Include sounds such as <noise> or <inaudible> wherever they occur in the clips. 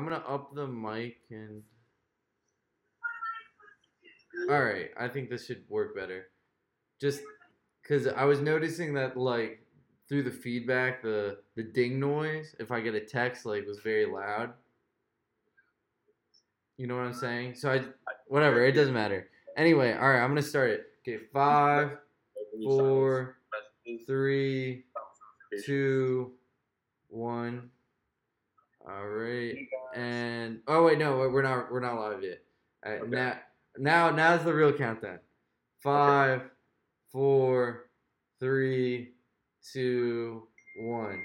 I'm gonna up the mic and. All right, I think this should work better. Just because I was noticing that like through the feedback, the the ding noise, if I get a text, like was very loud. You know what I'm saying? So I, whatever, it doesn't matter. Anyway, all right, I'm gonna start it. Okay, five, four, three, two, one. All right, and oh wait, no, we're not we're not live yet. All right, Okay. now now now's the real countdown. Five, four, three, two, one.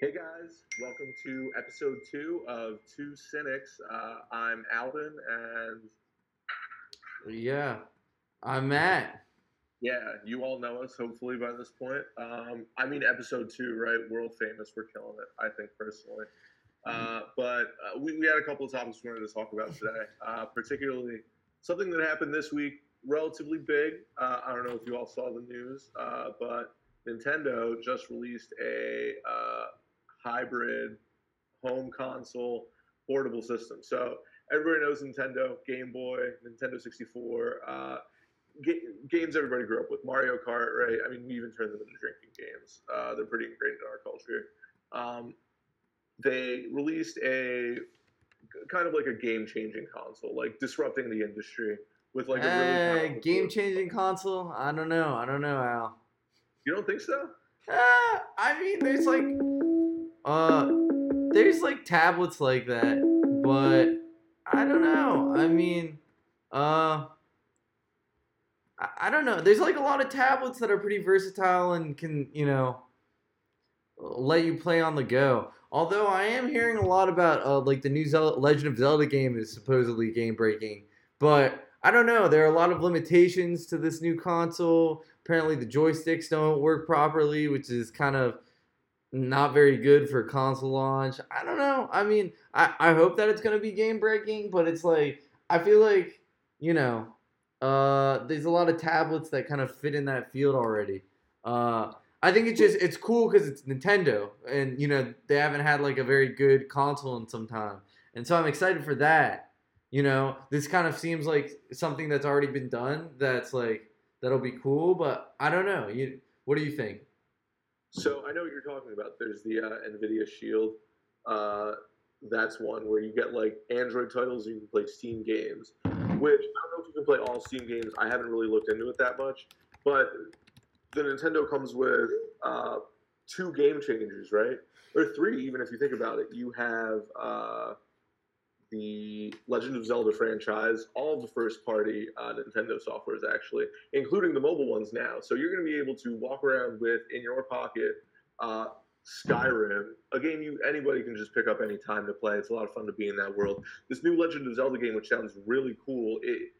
Hey guys, welcome to episode two of Two Cynics. Uh, I'm Alvin, and Yeah, I'm Matt. Yeah, you all know us hopefully by this point. Um, I mean, episode two, right? World famous. We're killing it, I think personally. Uh, but uh, we, we had a couple of topics we wanted to talk about today, uh, particularly something that happened this week, relatively big. Uh, I don't know if you all saw the news, uh, but Nintendo just released a uh, hybrid home console portable system. So everybody knows Nintendo, Game Boy, Nintendo 64, uh, ga- games everybody grew up with, Mario Kart, right? I mean, we even turned them into drinking games. Uh, they're pretty ingrained in our culture. Um, they released a kind of like a game-changing console, like disrupting the industry with like a really Hey, powerful- game changing console? I don't know. I don't know, Al. You don't think so? Uh, I mean, there's like, uh, there's like tablets like that, but I don't know. I mean, uh, I, I don't know. There's like a lot of tablets that are pretty versatile and can, you know, let you play on the go. Although I am hearing a lot about, uh, like the new Zel- Legend of Zelda game is supposedly game breaking, but I don't know. There are a lot of limitations to this new console apparently the joysticks don't work properly, which is kind of not very good for console launch. I don't know. I mean, I, I hope that it's gonna be game breaking, but it's like I feel like, you know, uh there's a lot of tablets that kind of fit in that field already. Uh I think it's just it's cool because it's Nintendo and you know they haven't had like a very good console in some time. And so I'm excited for that. You know, this kind of seems like something that's already been done that's like that'll be cool. But I don't know. You, what do you think? So I know what you're talking about. There's the uh, NVIDIA Shield. Uh, that's one where you get like Android titles. You can play Steam games, which I don't know if you can play all Steam games. I haven't really looked into it that much. But the Nintendo comes with uh, two game changers, right? Or three, even if you think about it. You have uh, the Legend of Zelda franchise, all the first party uh, Nintendo softwares, actually, including the mobile ones now. So you're going to be able to walk around with in your pocket uh, Skyrim, a game you anybody can just pick up any time to play. It's a lot of fun to be in that world. This new Legend of Zelda game, which sounds really cool, it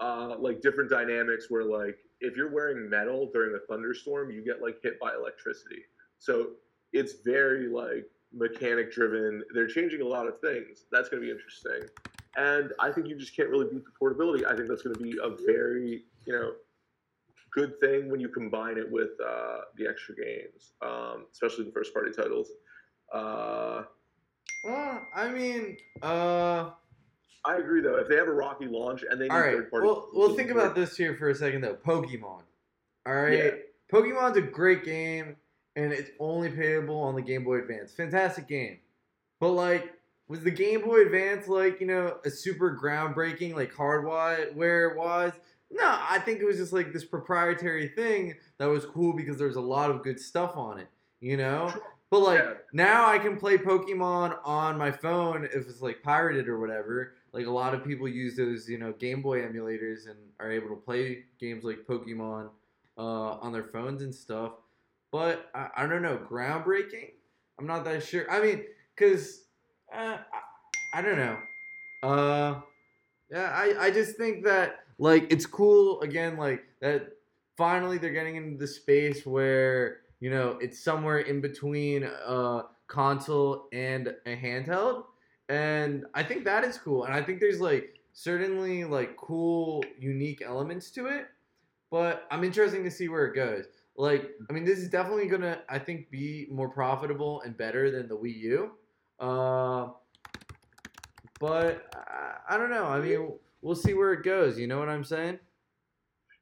uh, like different dynamics where like if you're wearing metal during a thunderstorm, you get like hit by electricity. So it's very like mechanic driven. They're changing a lot of things. That's going to be interesting. And I think you just can't really beat the portability. I think that's going to be a very, you know, good thing when you combine it with uh, the extra games, um, especially the first party titles. Uh, Well, I mean, uh, I agree though. If they have a rocky launch and they need all right. third party, Well, well, think about this here for a second though. Pokemon. All right. Yeah. Pokemon's a great game, and it's only playable on the Game Boy Advance. Fantastic game. But like, was the Game Boy Advance like you know a super groundbreaking like hardware wise? No, I think it was just like this proprietary thing that was cool because there's a lot of good stuff on it. You know. But like Yeah. now I can play Pokemon on my phone if it's like pirated or whatever. Like a lot of people use those, you know, Game Boy emulators and are able to play games like Pokemon uh, on their phones and stuff. But I, I don't know, groundbreaking. I'm not that sure. I mean, cause uh, I, I don't know. Uh, yeah, I I just think that like it's cool again, like that. Finally, they're getting into the space where you know it's somewhere in between a console and a handheld, and I think that is cool. And I think there's like certainly like cool, unique elements to it. But I'm interested to see where it goes. Like, I mean, this is definitely gonna, I think, be more profitable and better than the Wii U. Uh, but I, I don't know. I mean, we'll see where it goes. You know what I'm saying?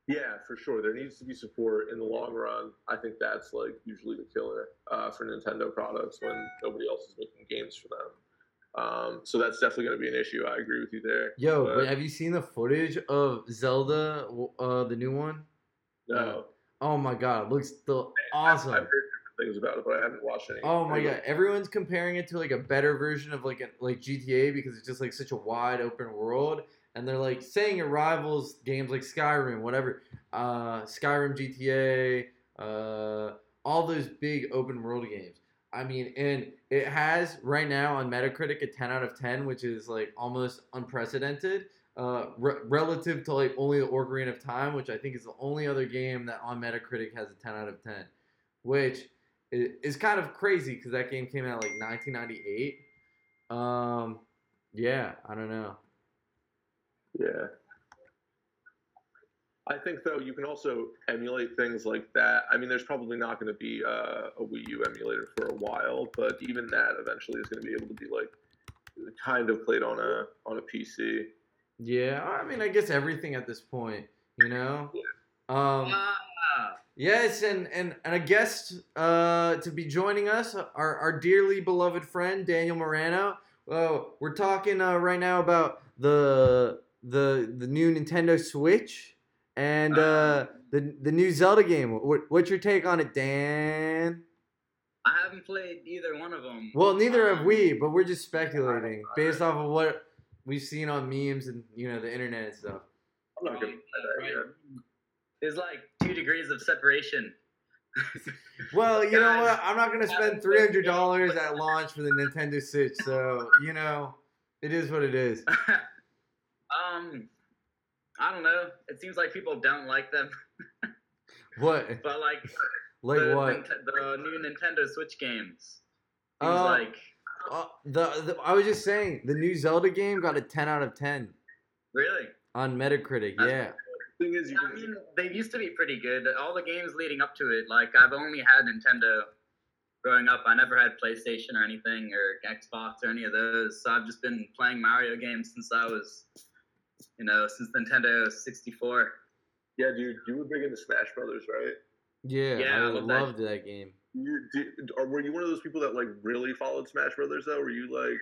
Yeah, for sure. There needs to be support in the long run. I think that's like usually the killer uh, for Nintendo products when nobody else is making games for them. Um, so that's definitely going to be an issue. I agree with you there. Yo, But- have you seen the footage of Zelda, uh, the new one? No, Oh my god, it looks still awesome. I've heard different things about it, but I haven't watched any. Oh my god, everyone's comparing it to like a better version of like a, like GTA because it's just like such a wide open world, and they're like saying it rivals games like Skyrim, whatever, uh, Skyrim, GTA, uh, all those big open world games. I mean, and it has right now on Metacritic a 10 out of 10, which is like almost unprecedented. Uh, re- relative to like only the Ocarina of Time, which I think is the only other game that on Metacritic has a 10 out of 10, which is kind of crazy because that game came out like 1998. Um, yeah, I don't know. Yeah. I think though you can also emulate things like that. I mean, there's probably not going to be uh, a Wii U emulator for a while, but even that eventually is going to be able to be like kind of played on a on a PC. Yeah, I mean, I guess everything at this point, you know. Um, Ah, Yes, and and, and a guest uh, to be joining us, our, our dearly beloved friend Daniel Morano. Uh, we're talking uh, right now about the the the new Nintendo Switch and uh, the the new Zelda game. What, what's your take on it, Dan? I haven't played either one of them. Well, neither have we, but we're just speculating based off of what we've seen on memes and you know the internet and stuff. I'm not going to play that yet. There's like two degrees of separation. <laughs> <laughs> Well, you know what? I'm not gonna spend <laughs> three hundred dollars at launch for the Nintendo Switch, so you know, it is what it is. Um, I don't know. It seems like people don't like them, <laughs> What? but like <laughs> Like the, what? Ninte- the new Nintendo Switch games. Seems Uh, like Uh, the, the I was just saying, the new Zelda game got a ten out of ten really. on Metacritic. Yeah. Thing is, you I mean, they used to be pretty good. All the games leading up to it, like I've only had Nintendo growing up. I never had PlayStation or anything or Xbox or any of those. So I've just been playing Mario games since I was, you know, since Nintendo 64. yeah, dude, you were big into Smash Brothers, right? Yeah, Yeah, I I love that. loved that game. You did, or were you one of those people that like really followed Smash Brothers though? Were you like,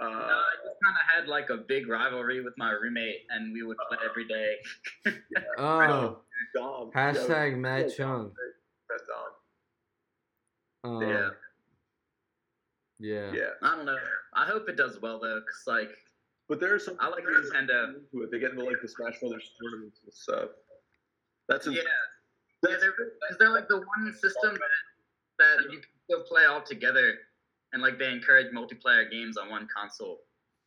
uh, No, I just kind of had like a big rivalry with my roommate, and we would play every day. <laughs> <laughs> Oh, Dom? hashtag Yeah, Matt yeah, Chung. Matt Dom. Um, Yeah. yeah. Yeah, I don't know. I hope it does well though, cause like but there are some. I like players that Nintendo. get into it. They get into like the Smash Brothers tournaments and stuff. That's yeah, ins- yeah, they're because they're like the one system that, that you can still play all together, and like they encourage multiplayer games on one console.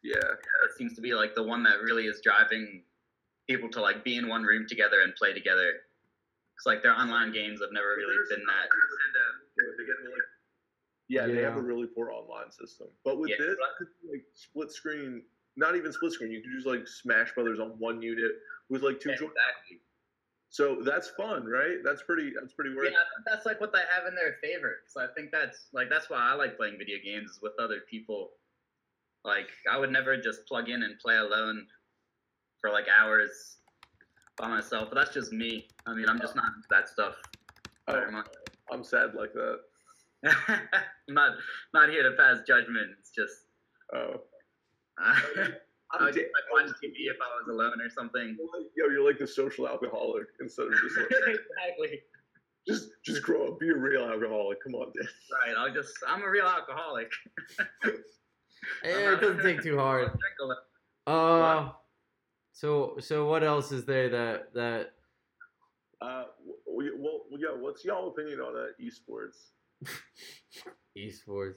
yeah. It seems to be like the one that really is driving people to like be in one room together and play together. It's like their online games have never really been that. They get into, like, yeah, they have a really poor online system. But with Yeah. this, like split screen, not even split screen. You could use like Smash Brothers on one unit with like two Yeah, joints. exactly. So that's fun, right? That's pretty. That's pretty Yeah, worth. Think that's like what they have in their favor. So I think that's like that's why I like playing video games is with other people. Like I would never just plug in and play alone for like hours by myself. But that's just me. I mean, I'm just not that stuff oh, very Oh, much. I'm sad like that. I'm <laughs> not not here to pass judgment. It's just Oh, I <laughs> I'm would da- just like watch TV if I was alone or something. Yo, you're like the social alcoholic instead of just like <laughs> exactly. just just grow up, be a real alcoholic. Come on, Dan. Right. I'll just I'm a real alcoholic. <laughs> Eh, it doesn't take too hard. I'll drink a lot. Uh, so so what else is there that that Uh, w- w- well, yeah. What's y'all opinion on uh, esports? esports?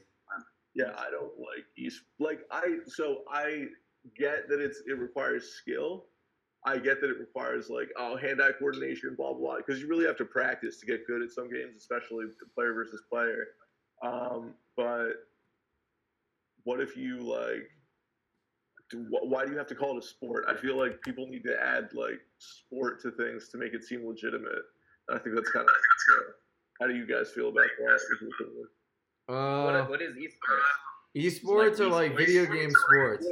Yeah, I don't like east. Like I, so I get that it's it requires skill. I get that it requires like oh hand-eye coordination, blah blah, because you really have to practice to get good at some games, especially player versus player. Um, but what if you like? Why do you have to call it a sport? I feel like people need to add like sport to things to make it seem legitimate. And I think that's kind of. How do you guys feel about that? Uh, What, what is esports? Esports are like esports. video game sports.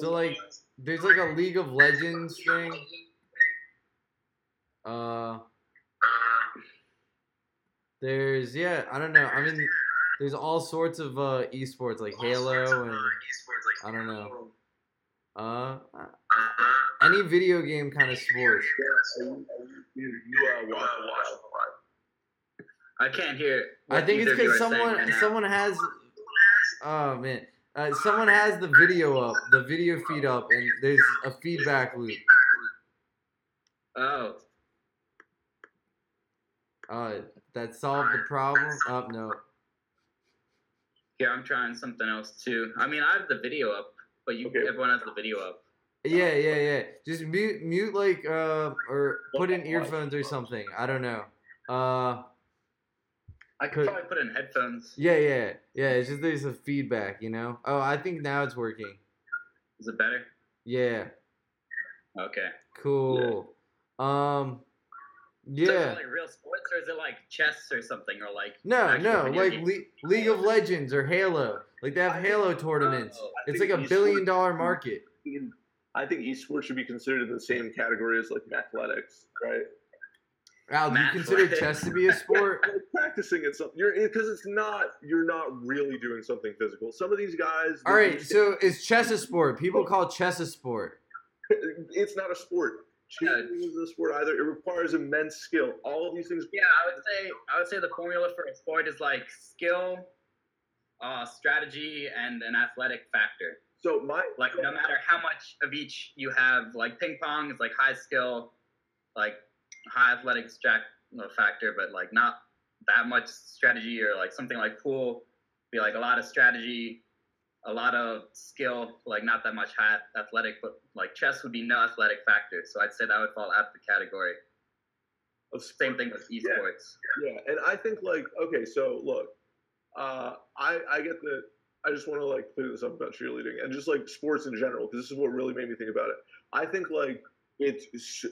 So like, there's like a League of Legends thing. Uh, there's yeah, I don't know. I mean, there's all sorts of uh esports like Halo and I don't know. Uh, any video game kind of sport. You, you uh, watch a lot. I can't hear. I think it's either of you because someone right someone has. Oh man, uh, someone has the video up, the video feed up, and there's a feedback loop. Oh, Uh, that solved the problem. Oh no. here I'm trying something else too. I mean, I have the video up, but you Okay. everyone has the video up. Yeah, yeah, yeah. Just mute, mute like, uh, or put in earphones or something. I don't know. Uh, I Could- could probably put in headphones. yeah, yeah, yeah. It's just there's a feedback, you know. Oh, I think now it's working. Is it better? Yeah, Okay. cool. Um, So is it yeah. like real sports, or is it like chess or something, or like? No, no, like? Le- League of Legends or Halo. Like they have I think- Halo tournaments. Oh, I It's like a billion dollar market. I think esports should be considered in the same category as like athletics, right? Al, do you consider lab. chess to be a <laughs> sport? Like practicing it's something, you're because it's not you're not really doing something physical. Some of these guys, All they right, so is chess a sport? People call chess a sport. <laughs> it's not a sport. Cheerleading isn't a sport either. It requires immense skill. All of these things. Yeah, I would say I would say the formula for a sport is like skill, uh, strategy, and an athletic factor. So my Like no matter how much of each you have, like ping pong is like high skill, like high athletic stra- no, factor, but like not that much strategy, or like something like pool be like a lot of strategy, a lot of skill, like not that much high athletic, but like chess would be no athletic factor. So I'd say that would fall out of the category. of Same thing with esports. Yeah, and I think like okay, so look, uh, I I get that. I just want to like clear this up about cheerleading and just like sports in general because this is what really made me think about it. I think like it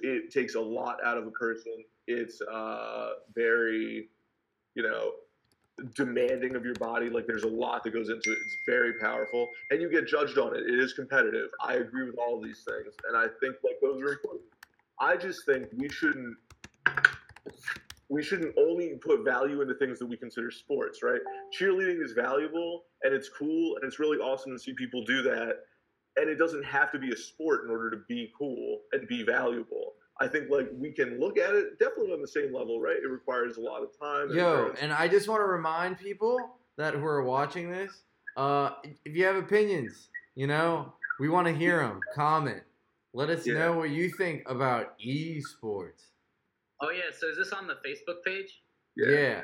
it takes a lot out of a person. It's uh very, you know, demanding of your body. Like there's a lot that goes into it. It's very powerful, and you get judged on it. It is competitive. I agree with all these things, and I think like those are important. I just think we shouldn't we shouldn't only put value into things that we consider sports, right? Cheerleading is valuable and it's cool and it's really awesome to see people do that. And it doesn't have to be a sport in order to be cool and be valuable. I think like we can look at it definitely on the same level, right? It requires a lot of time. and Yo, endurance. and I just want to remind people that who are watching this, uh, if you have opinions, you know, we want to hear them. Comment. Let us Yeah. know what you think about esports. Oh yeah, so is this on the Facebook page? Yeah.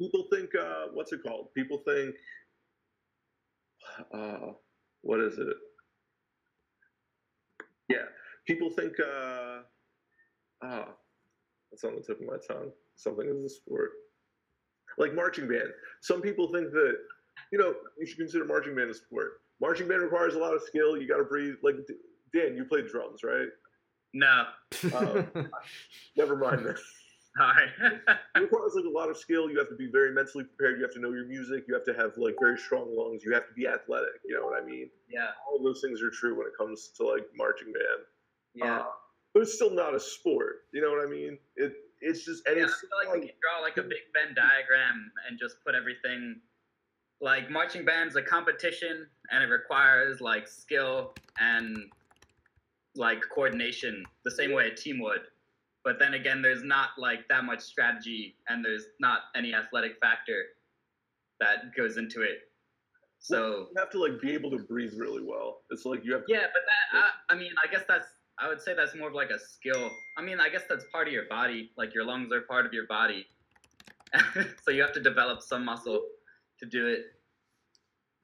people think uh, what's it called? People think uh, what is it? Yeah, people think uh, ah, that's on the tip of my tongue. Something is a sport, like marching band. Some people think that you know you should consider marching band a sport. Marching band requires a lot of skill. You got to breathe. Like Dan, you played drums, right? No. Oh. <laughs> Never mind this. Sorry. it <laughs> requires like a lot of skill. You have to be very mentally prepared. You have to know your music. You have to have like very strong lungs. You have to be athletic. You know what I mean? yeah. All of those things are true when it comes to like marching band. Yeah. Uh, but it's still not a sport. You know what I mean? It it's just and yeah, I it's feel like we could draw like a big Venn diagram and just put everything like marching band's a competition and it requires like skill and like coordination the same way a team would. But then again, there's not like that much strategy and there's not any athletic factor that goes into it. So you have to like be able to breathe really well. It's like you have to yeah, but that I, I mean, I guess that's I would say that's more of like a skill. I mean, I guess that's part of your body. Like your lungs are part of your body, <laughs> so you have to develop some muscle to do it.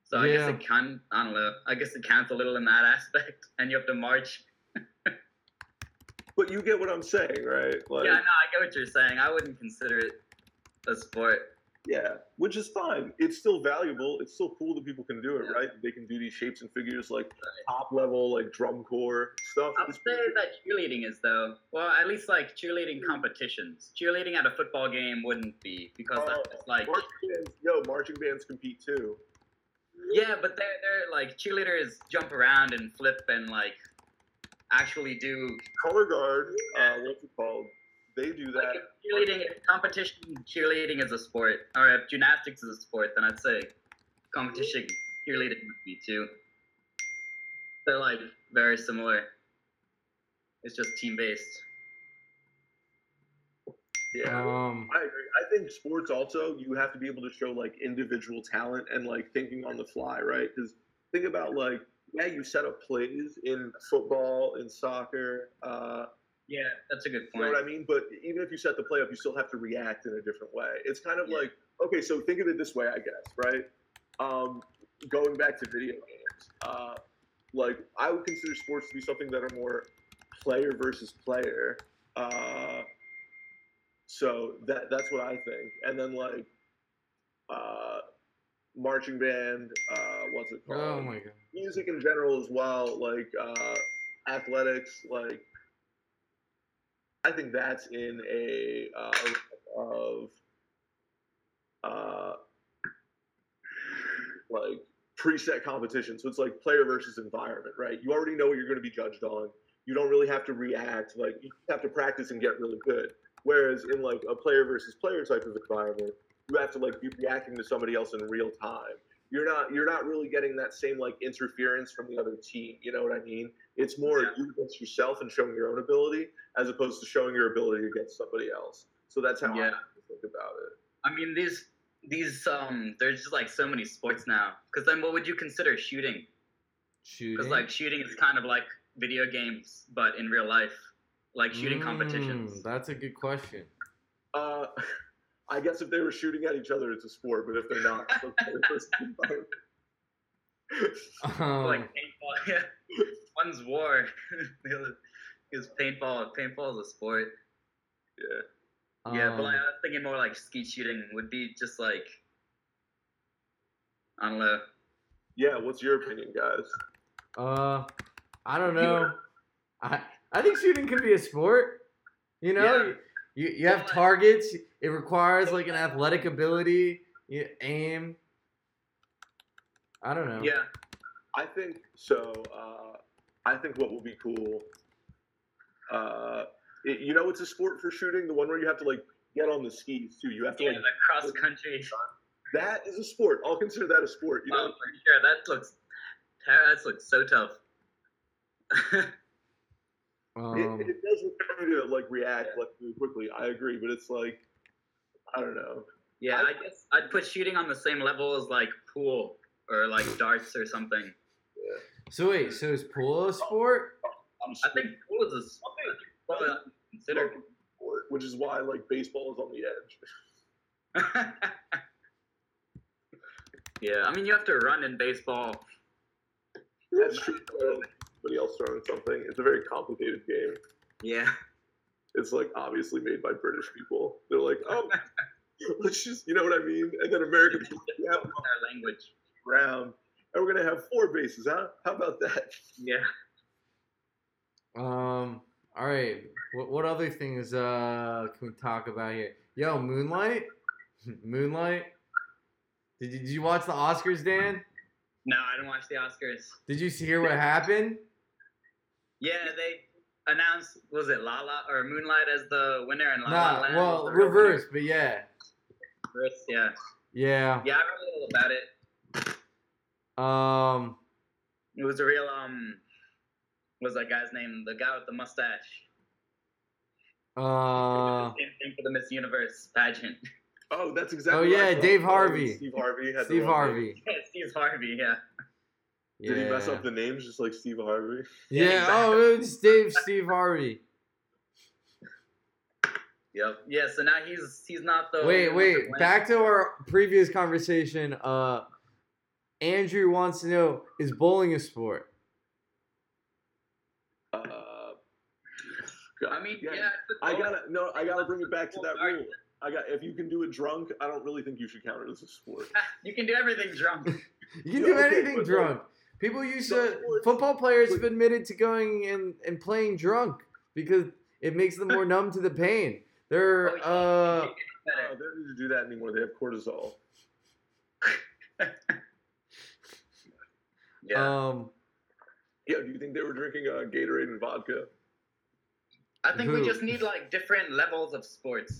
So I guess it can. I don't know. I guess it counts a little in that aspect, and you have to march. But you get what I'm saying, right? Like yeah, no, I get what you're saying. I wouldn't consider it a sport. Yeah, which is fine. It's still valuable. It's still cool that people can do it, Yeah. right? They can do these shapes and figures like top level, like drum corps stuff. I would It's- say that cheerleading is though. Well, at least like cheerleading competitions. Cheerleading at a football game wouldn't be because Oh, that's like marching bands, yo, marching bands compete too. Yeah, but they're they're like cheerleaders jump around and flip and like actually do Color guard, uh, what's it called? They do that. like if cheerleading competition cheerleading is a sport or if gymnastics is a sport, then I'd say competition cheerleading would be too. They're like very similar. It's just team based. yeah. Um, I agree. I think sports also you have to be able to show like individual talent and like thinking on the fly, right? Because think about like yeah, you set up plays in football, in soccer, uh, Yeah, that's a good you know point. what I mean. But even if you set the play up, you still have to react in a different way. It's kind of Yeah. like okay, so think of it this way, I guess, right? Um, going back to video games, uh, like I would consider sports to be something that are more player versus player. Uh, so that that's what I think. And then like uh, marching band, uh, what's it called? oh my god. Music in general as well, like uh, athletics, like I think that's in a uh, of uh, like preset competition. So it's like player versus environment, right? You already know what you're going to be judged on. You don't really have to react. Like you have to practice and get really good. Whereas in like a player versus player type of environment, you have to like be reacting to somebody else in real time. You're not you're not really getting that same like interference from the other team. You know what I mean? It's more Yeah. you against yourself and showing your own ability as opposed to showing your ability against somebody else. So that's how Yeah. I think about it. I mean these these um there's just like so many sports now. Because then what would you consider shooting? Shooting. Because like shooting is kind of like video games, but in real life, like shooting Mm, competitions. That's a good question. Uh, <laughs> I guess if they were shooting at each other, it's a sport. But if they're not, it's a player versus environment. Um, like paintball. <laughs> Yeah, one's war. <laughs> the other is paintball. Paintball is a sport. yeah. yeah, um, but like, I was thinking more like skeet shooting would be just like I don't know. Yeah. What's your opinion, guys? Uh, I don't know. I I think shooting can be a sport. You know, Yeah. you you have But, like- targets. It requires like an athletic ability. You aim. I don't know. Yeah, I think so. Uh, I think what will be cool. Uh, it, you know, it's a sport for shooting. The one where you have to like get on the skis too. You have to yeah, like the cross country. that is a sport. I'll consider that a sport. You Oh, know, for sure. That looks that looks so tough. <laughs> Um, it, it does require you to like react like really quickly. I agree, but it's like I don't know. yeah, I guess I'd put shooting on the same level as like pool or like darts or something. so wait, so is pool a sport? I think pool is a something probably not considered. sport, which is why like baseball is on the edge. <laughs> yeah, I mean you have to run in baseball. That's true. Somebody else throwing something. It's a very complicated game. Yeah. It's like obviously made by British people. They're like, oh, <laughs> let's just, you know what I mean? And then American people, yeah, Our language. round, and we're gonna have four bases, huh? How about that? Yeah. Um. All right. What what other things uh can we talk about here? Yo, Moonlight. <laughs> Moonlight. Did you, did you watch the Oscars, Dan? No, I didn't watch the Oscars. Did you hear what happened? Yeah, they announced was it Lala or Moonlight as the winner and La La Nah. Land Well, was the real winner. reverse, but yeah. Reverse, yeah. Yeah. Yeah, I read a little about it. Um. It was a real um what's that guy's name? The guy with the mustache. Uh. Same thing for the Miss Universe pageant. Oh, that's exactly. Oh, what I yeah. Dave Harvey. Steve Harvey had Steve wrong. Harvey. <laughs> yeah, Steve Harvey, yeah. Did he mess up the names just like Steve Harvey? Yeah. Yeah, Oh, it's Dave Steve Harvey. Yep. Yeah, so now he's he's not the Wait, wait. to. Back to our previous conversation. Uh, Andrew wants to know: Is bowling a sport? Uh, I mean, yeah, yeah. it's a I goal. gotta no, I gotta bring it back to that rule. I got if you can do it drunk, I don't really think you should count it as a sport. <laughs> You can do everything drunk. <laughs> You can Yeah, do okay, anything but, drunk. People used No, to. Football players have admitted to going and, and playing drunk because it makes them more <laughs> numb to the pain. They're Oh, yeah. uh. No, they don't need to do that anymore. They have cortisol. <laughs> Yeah. Um, Yeah, do you think they were drinking uh, Gatorade and vodka? I think who? we just need like different levels of sports.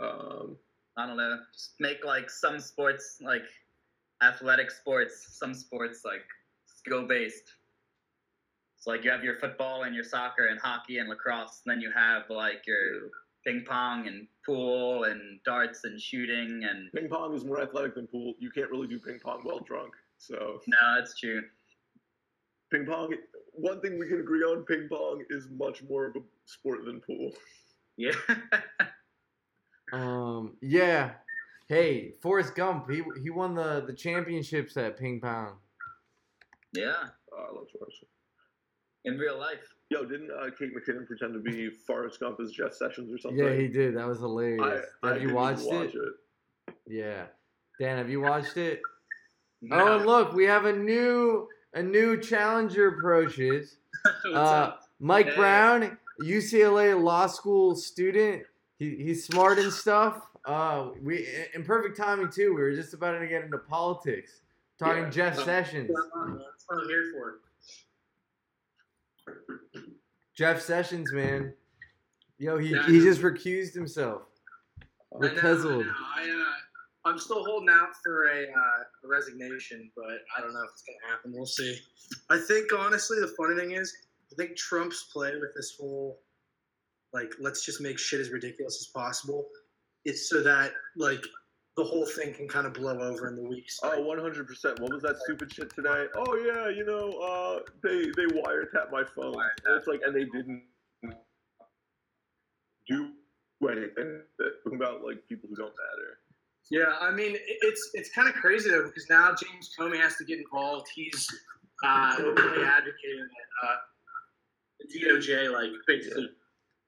Um, I don't know. Just make like some sports like athletic sports, some sports like skill based. So like you have your football and your soccer and hockey and lacrosse, and then you have like your ping pong and pool and darts and shooting and ping pong is more athletic than pool. You can't really do ping pong while drunk. So no, that's true. ping pong. One thing we can agree on: ping pong is much more of a sport than pool. Yeah. <laughs> um, yeah. Hey, Forrest Gump, he he won the the championships at ping pong. yeah. Uh, I love Forrest. In real life. Yo, didn't uh, Kate McKinnon pretend to be Forrest Gump as Jeff Sessions or something? Yeah, he did. That was hilarious. I, I have you didn't watched watch it? it? Yeah. Dan, have you watched it? No. Oh, and look, we have a new a new challenger approaches. <laughs> What's Uh, up? Mike Hey. Brown, UCLA law school student. He, he's smart and stuff. Uh, we in perfect timing too. We were just about to get into politics, talking Yeah. Jeff Oh. Sessions. That's what I'm here for. Jeff Sessions, man. Yo, he, Yeah, he just recused himself. I know, I. I, uh, I'm still holding out for a, uh, a resignation, but I don't know if it's gonna happen. We'll see. I think honestly, the funny thing is, I think Trump's play with this whole, like, let's just make shit as ridiculous as possible. It's so that like the whole thing can kind of blow over in the weeks. Oh, 100 percent. What was that stupid shit today? Oh yeah, you know, uh, they they wiretap my phone. And it's like, and they didn't do anything. Talking about like people who don't matter. Yeah, I mean it's it's kind of crazy though because now James Comey has to get involved. He's uh, openly advocating that uh, the DOJ like basically this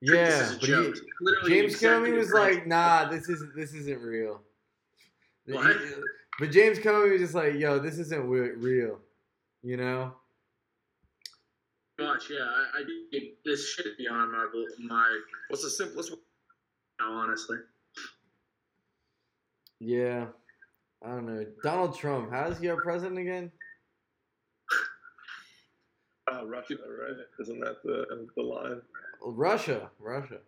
Yeah, but he, James Comey was branch. like, "Nah, this isn't this isn't real." What? But James Comey was just like, "Yo, this isn't real," you know. much. Yeah, I, I think this shit beyond my my What's the simplest? way? honestly. Yeah, I don't know. Donald Trump, how is he our president again? Uh, Russia, right? Isn't that the the line? Russia, Russia.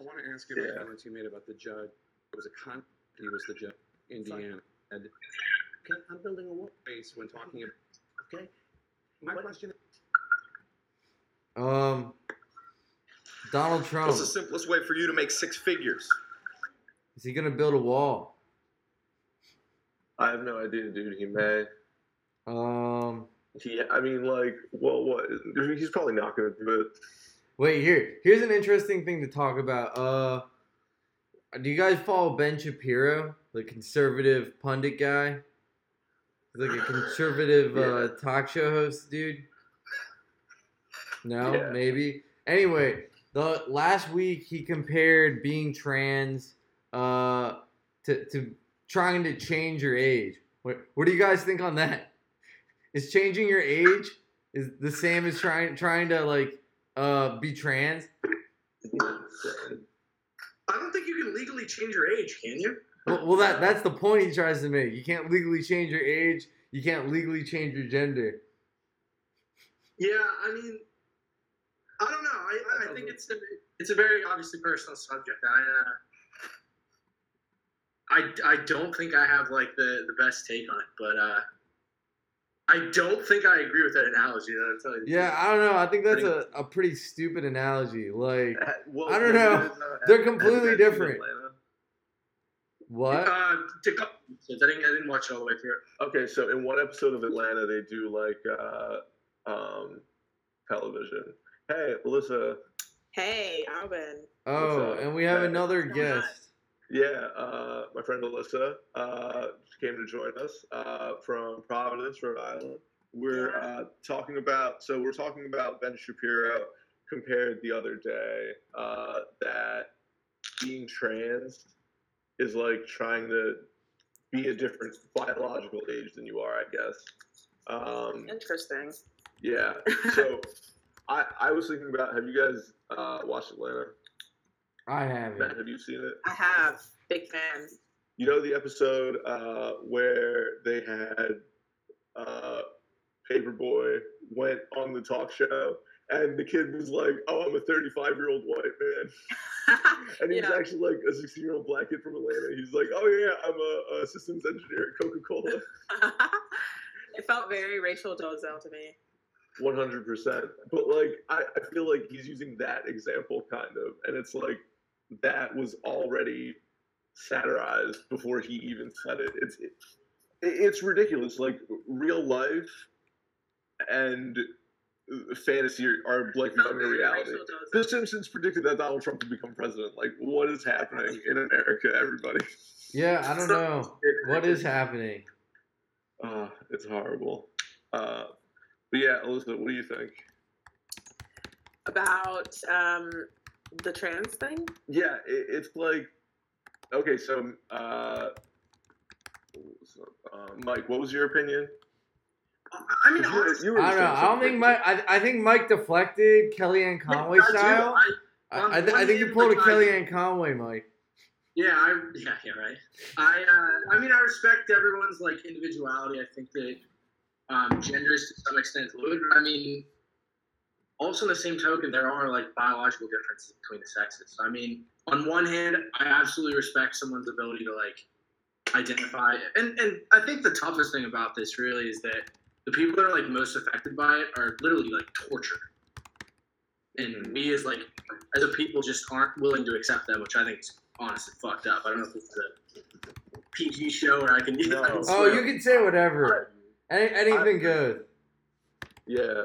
I want to ask you about Yeah. comments you made about the judge. It was a con. He was the judge, Indiana. And, okay, I'm building a wall base when talking about. Okay, my question. Um, Donald Trump What's the simplest way for you to make six figures? is he gonna build a wall? I have no idea, dude. He may. Um, He, I mean, like, well, what? He's probably not going to do it. wait here. Here's an interesting thing to talk about. Uh, do you guys follow Ben Shapiro, the conservative pundit guy? He's like a conservative uh, talk show host, dude. No, Yeah. maybe. Anyway, the last week he compared being trans uh, to to trying to change your age. What what do you guys think on that? Is changing your age is the same as trying trying to like uh be trans? I don't think you can legally change your age, can you? Well, well that that's the point he tries to make. You can't legally change your age. You can't legally change your gender. Yeah, I mean, I don't know. I, I think it's a, it's a very obviously personal subject. I, uh, I, I don't think I have like the, the best take on it, but uh, I don't think I agree with that analogy. I'll tell you. the Yeah. I don't know. I think that's a, a pretty stupid analogy. Like Well, I don't know. uh, <laughs> They're completely different. What? Uh, to couple episodes. I didn't I didn't watch it all the way through. Okay, so in one episode of Atlanta, they do like uh, um, television. Hey, Alyssa. Hey, Alvin. Oh, and we have another What's going guest. Yeah, uh, my friend Alyssa uh, came to join us uh, from Providence, Rhode Island. We're uh, talking about, so we're talking about Ben Shapiro compared the other day uh, that being trans is like trying to be a different biological age than you are, I guess. Um, Interesting. yeah. So <laughs> I, I was thinking about, have you guys uh, watched Atlanta? I have Matt, have you seen it? I have. Big fan. you know the episode uh, where they had uh, Paper Boi went on the talk show, and the kid was like, "Oh, I'm a 35 year old white man," <laughs> and he was actually like a 16 year old black kid from Atlanta. He's like, "Oh yeah, I'm a, a systems engineer at Coca Cola." <laughs> it felt very Rachel Dolezal to me. One hundred percent. But like, I, I feel like he's using that example kind of, and it's like that was already satirized before he even said it. It's it, it's ridiculous. Like real life and fantasy are, are like It becoming a reality. The Simpsons predicted that Donald Trump would become president. Like, what is happening in America, everybody? Yeah, I don't know. What is happening? Uh, it's horrible. Uh, but yeah, Elizabeth, what do you think? About um, the trans thing? Yeah, it, it's like okay. So, uh, uh, Mike, what was your opinion? I mean, you honestly, you I don't know. I don't think Mike. I, I think Mike deflected Kellyanne Conway I style. I- I, I, th- I think you pulled a like, I- Kellyanne Conway, Mike. Yeah, I yeah yeah right. I uh, I mean I respect everyone's like individuality. I think that um, gender is to some extent fluid. I mean, also in the same token, there are like biological differences between the sexes. I mean, on one hand, I absolutely respect someone's ability to like identify, and and I think the toughest thing about this really is that the people that are like most affected by it are literally like tortured. And hmm. we as like as a people just aren't willing to accept that, which I think is honestly fucked up. I don't know if this is a PG show or I can. No. <laughs> I can Oh, you can say whatever. Any, anything I- good. Yeah.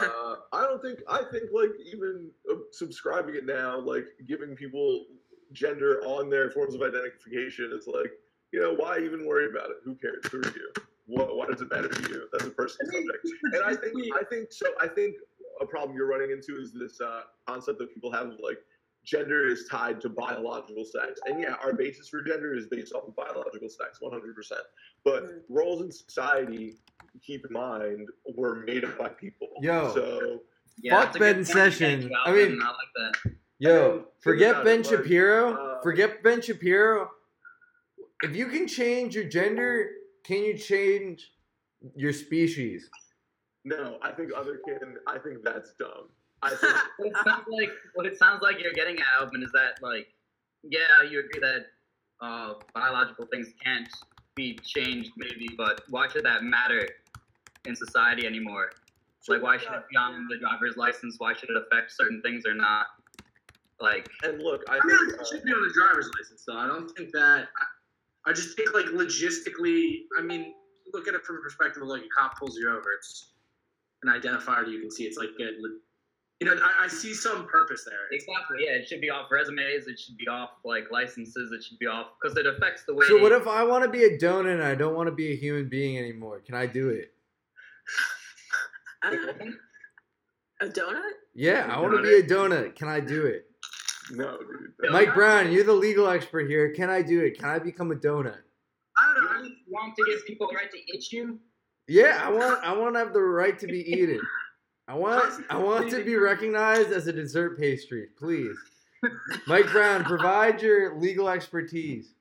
Uh, I don't think I think like even uh, subscribing it now, like giving people gender on their forms of identification is like, you know, why even worry about it? Who cares? Who are you? What, why does it matter to you? That's a personal subject. And I think I think so. I think a problem you're running into is this uh, concept that people have of like gender is tied to biological sex, and yeah, our basis for gender is based off of biological sex, 100. percent But Mm. roles in society, keep in mind, were made up by people. Yo. So Yeah, Fuck that's a good Ben point. Sessions. I mean- I like that. Yo, think forget Ben like, Shapiro. uh, forget Ben Shapiro. If you can change your gender, can you change your species? no, I think other can. I think that's dumb. I <laughs> think it sounds like, what it sounds like you're getting at, Alvin, is that like, yeah, you agree that uh, biological things can't be changed, maybe, but why should that matter in society anymore? Like, why should it be on the driver's license? Why should it affect certain things or not? Like, and look, I I mean, think it should uh, be on the driver's license, though. I don't think that. I, I just think, like, logistically, I mean, look at it from a perspective of, like, a cop pulls you over. It's an identifier you can see. It's like, a, le- you know, I, I see some purpose there. Exactly, yeah, it should be off resumes, it should be off, like, licenses, it should be off, because it affects the way. So what if I want to be a donut and I don't want to be a human being anymore? Can I do it? A donut? Yeah, I want to be a donut. Can I do it? no, dude. Mike Brown, you're the legal expert here. Can I do it? Can I become a donut? I don't know. I mean, you want to give people the right to itch you? Yeah, I want. I want to have the right to be eaten. I want. I want to be <laughs> recognized as a dessert pastry, please. Mike Brown, provide your legal expertise.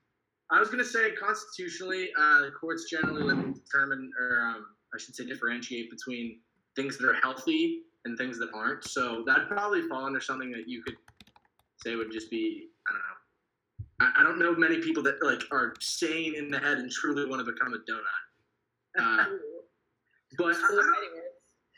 I was going to say, constitutionally, uh, the courts generally let them determine, or um, I should say, differentiate between things that are healthy and things that aren't. So that'd probably fall under something that you could say would just be, I don't know. I, I don't know many people that like are sane in the head and truly want to become a donut. Uh, <laughs> but I, I don't,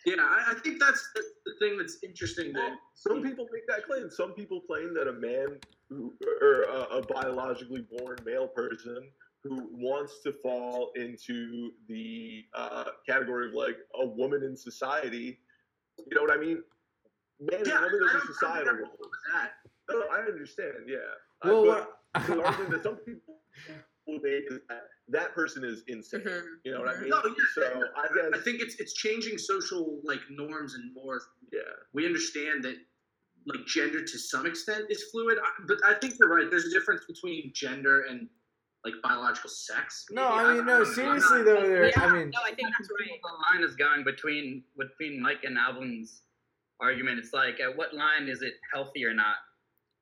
yeah, I, I think that's the, the thing that's interesting. That Some people make that claim. Some people claim that a man who, or a, a biologically born male person who wants to fall into the uh, category of like a woman in society, you know what I mean? Man yeah, I and woman don't, is a I don't societal a role. problem with that. No, I understand. Yeah. Uh, Well, but what, the argument that some people <laughs> make is that that person is insane. Mhm. You know what I mean? No, yeah. So I guess I think it's it's changing social like norms and more yeah. we understand that like gender to some extent is fluid but i think you're right there's a difference between gender and like biological sex no, maybe. I mean, no. don't. Seriously though. Yeah, I mean, no, I think that's right. the line is going between between Mike and Alvin's argument. It's like, at what line is it healthy or not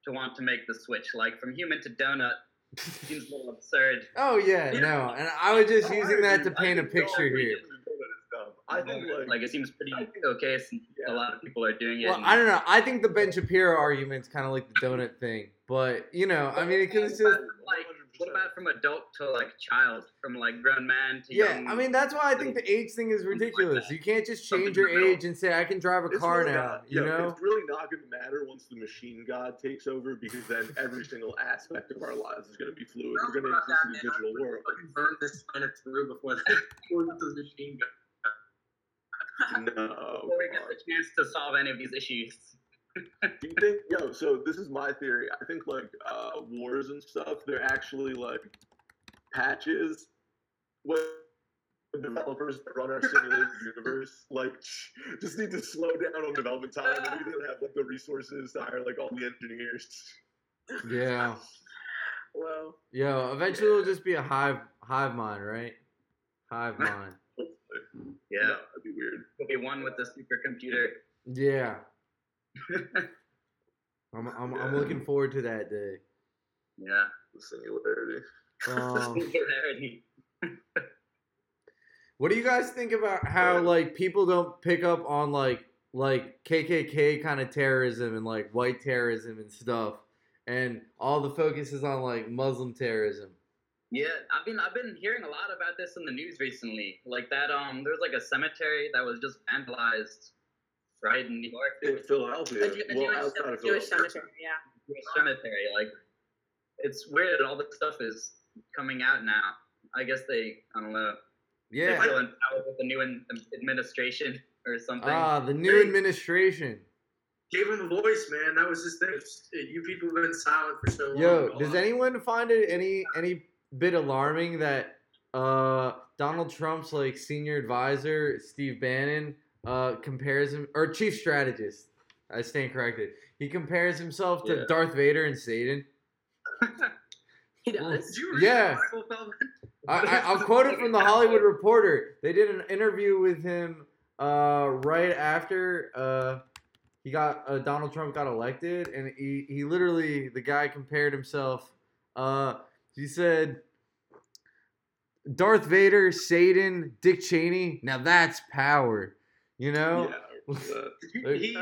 to want to make the switch? Like from human to donut, seems a little absurd. Oh yeah, no, and I was just using that to paint a picture here. donut is dumb. I think like, like it seems pretty okay since yeah. a lot of people are doing it. Well, and- I don't know. I think the Ben Shapiro argument's kind of like the donut thing, but you know, I mean, because it's just like what about from adult to like child, from like grown man to yeah. young? I mean, that's why I think the age thing is ridiculous. You can't just change your age and say I can drive a It's car really now. not- You yeah, know? it's really not going to matter once the machine god takes over because then every single aspect of our lives is going to be fluid. We're going to exist in a digital world. Fucking burn this planet through before they go the machine god. No. <laughs> before we get the chance to solve any of these issues. <laughs> Do you think, yo, so this is my theory. I think, like, uh, wars and stuff, they're actually, like, patches when developers that run our simulated <laughs> universe, like, just need to slow down on development time. and We don't have, like, the resources to hire, like, all the engineers. Yeah. <laughs> well Yo, eventually it'll just be a hive hive mind, right? Hive mind. Yeah, that'd be weird. will be one with the supercomputer. Yeah. <laughs> I'm I'm, I'm looking forward to that day. Yeah. The singularity. <laughs> Um, Singularity. <laughs> What do you guys think about how like people don't pick up on like like KKK kind of terrorism and like white terrorism and stuff, and all the focus is on like Muslim terrorism? Yeah, I've been I've been hearing a lot about this in the news recently. Like that, um, there was like a cemetery that was just vandalized, right in New York. In Philadelphia. A Jew- a well, Jewish outside of Jewish cemetery, yeah. Jewish cemetery. Like, it's weird. That all this stuff is coming out now. I guess they, I don't know, they Yeah. feel empowered with the new in, administration or something. Ah, the new administration. Gave him a voice, man. That was his thing. You people have been silent for so long. Yo, does anyone find it any any bit alarming that uh Donald Trump's like senior advisor Steve Bannon uh compares him or chief strategist? I stand corrected. He compares himself to Yeah. Darth Vader and Satan. <laughs> He does. Did Yeah. the Bible, Feldman? I, I, I'll <laughs> quote it from the Hollywood <laughs> Reporter. They did an interview with him uh, right after uh, he got uh, Donald Trump got elected, and he, he literally the guy compared himself. Uh, he said, "Darth Vader, Satan, Dick Cheney. Now that's power." You know? Yeah. <laughs> uh, He, uh,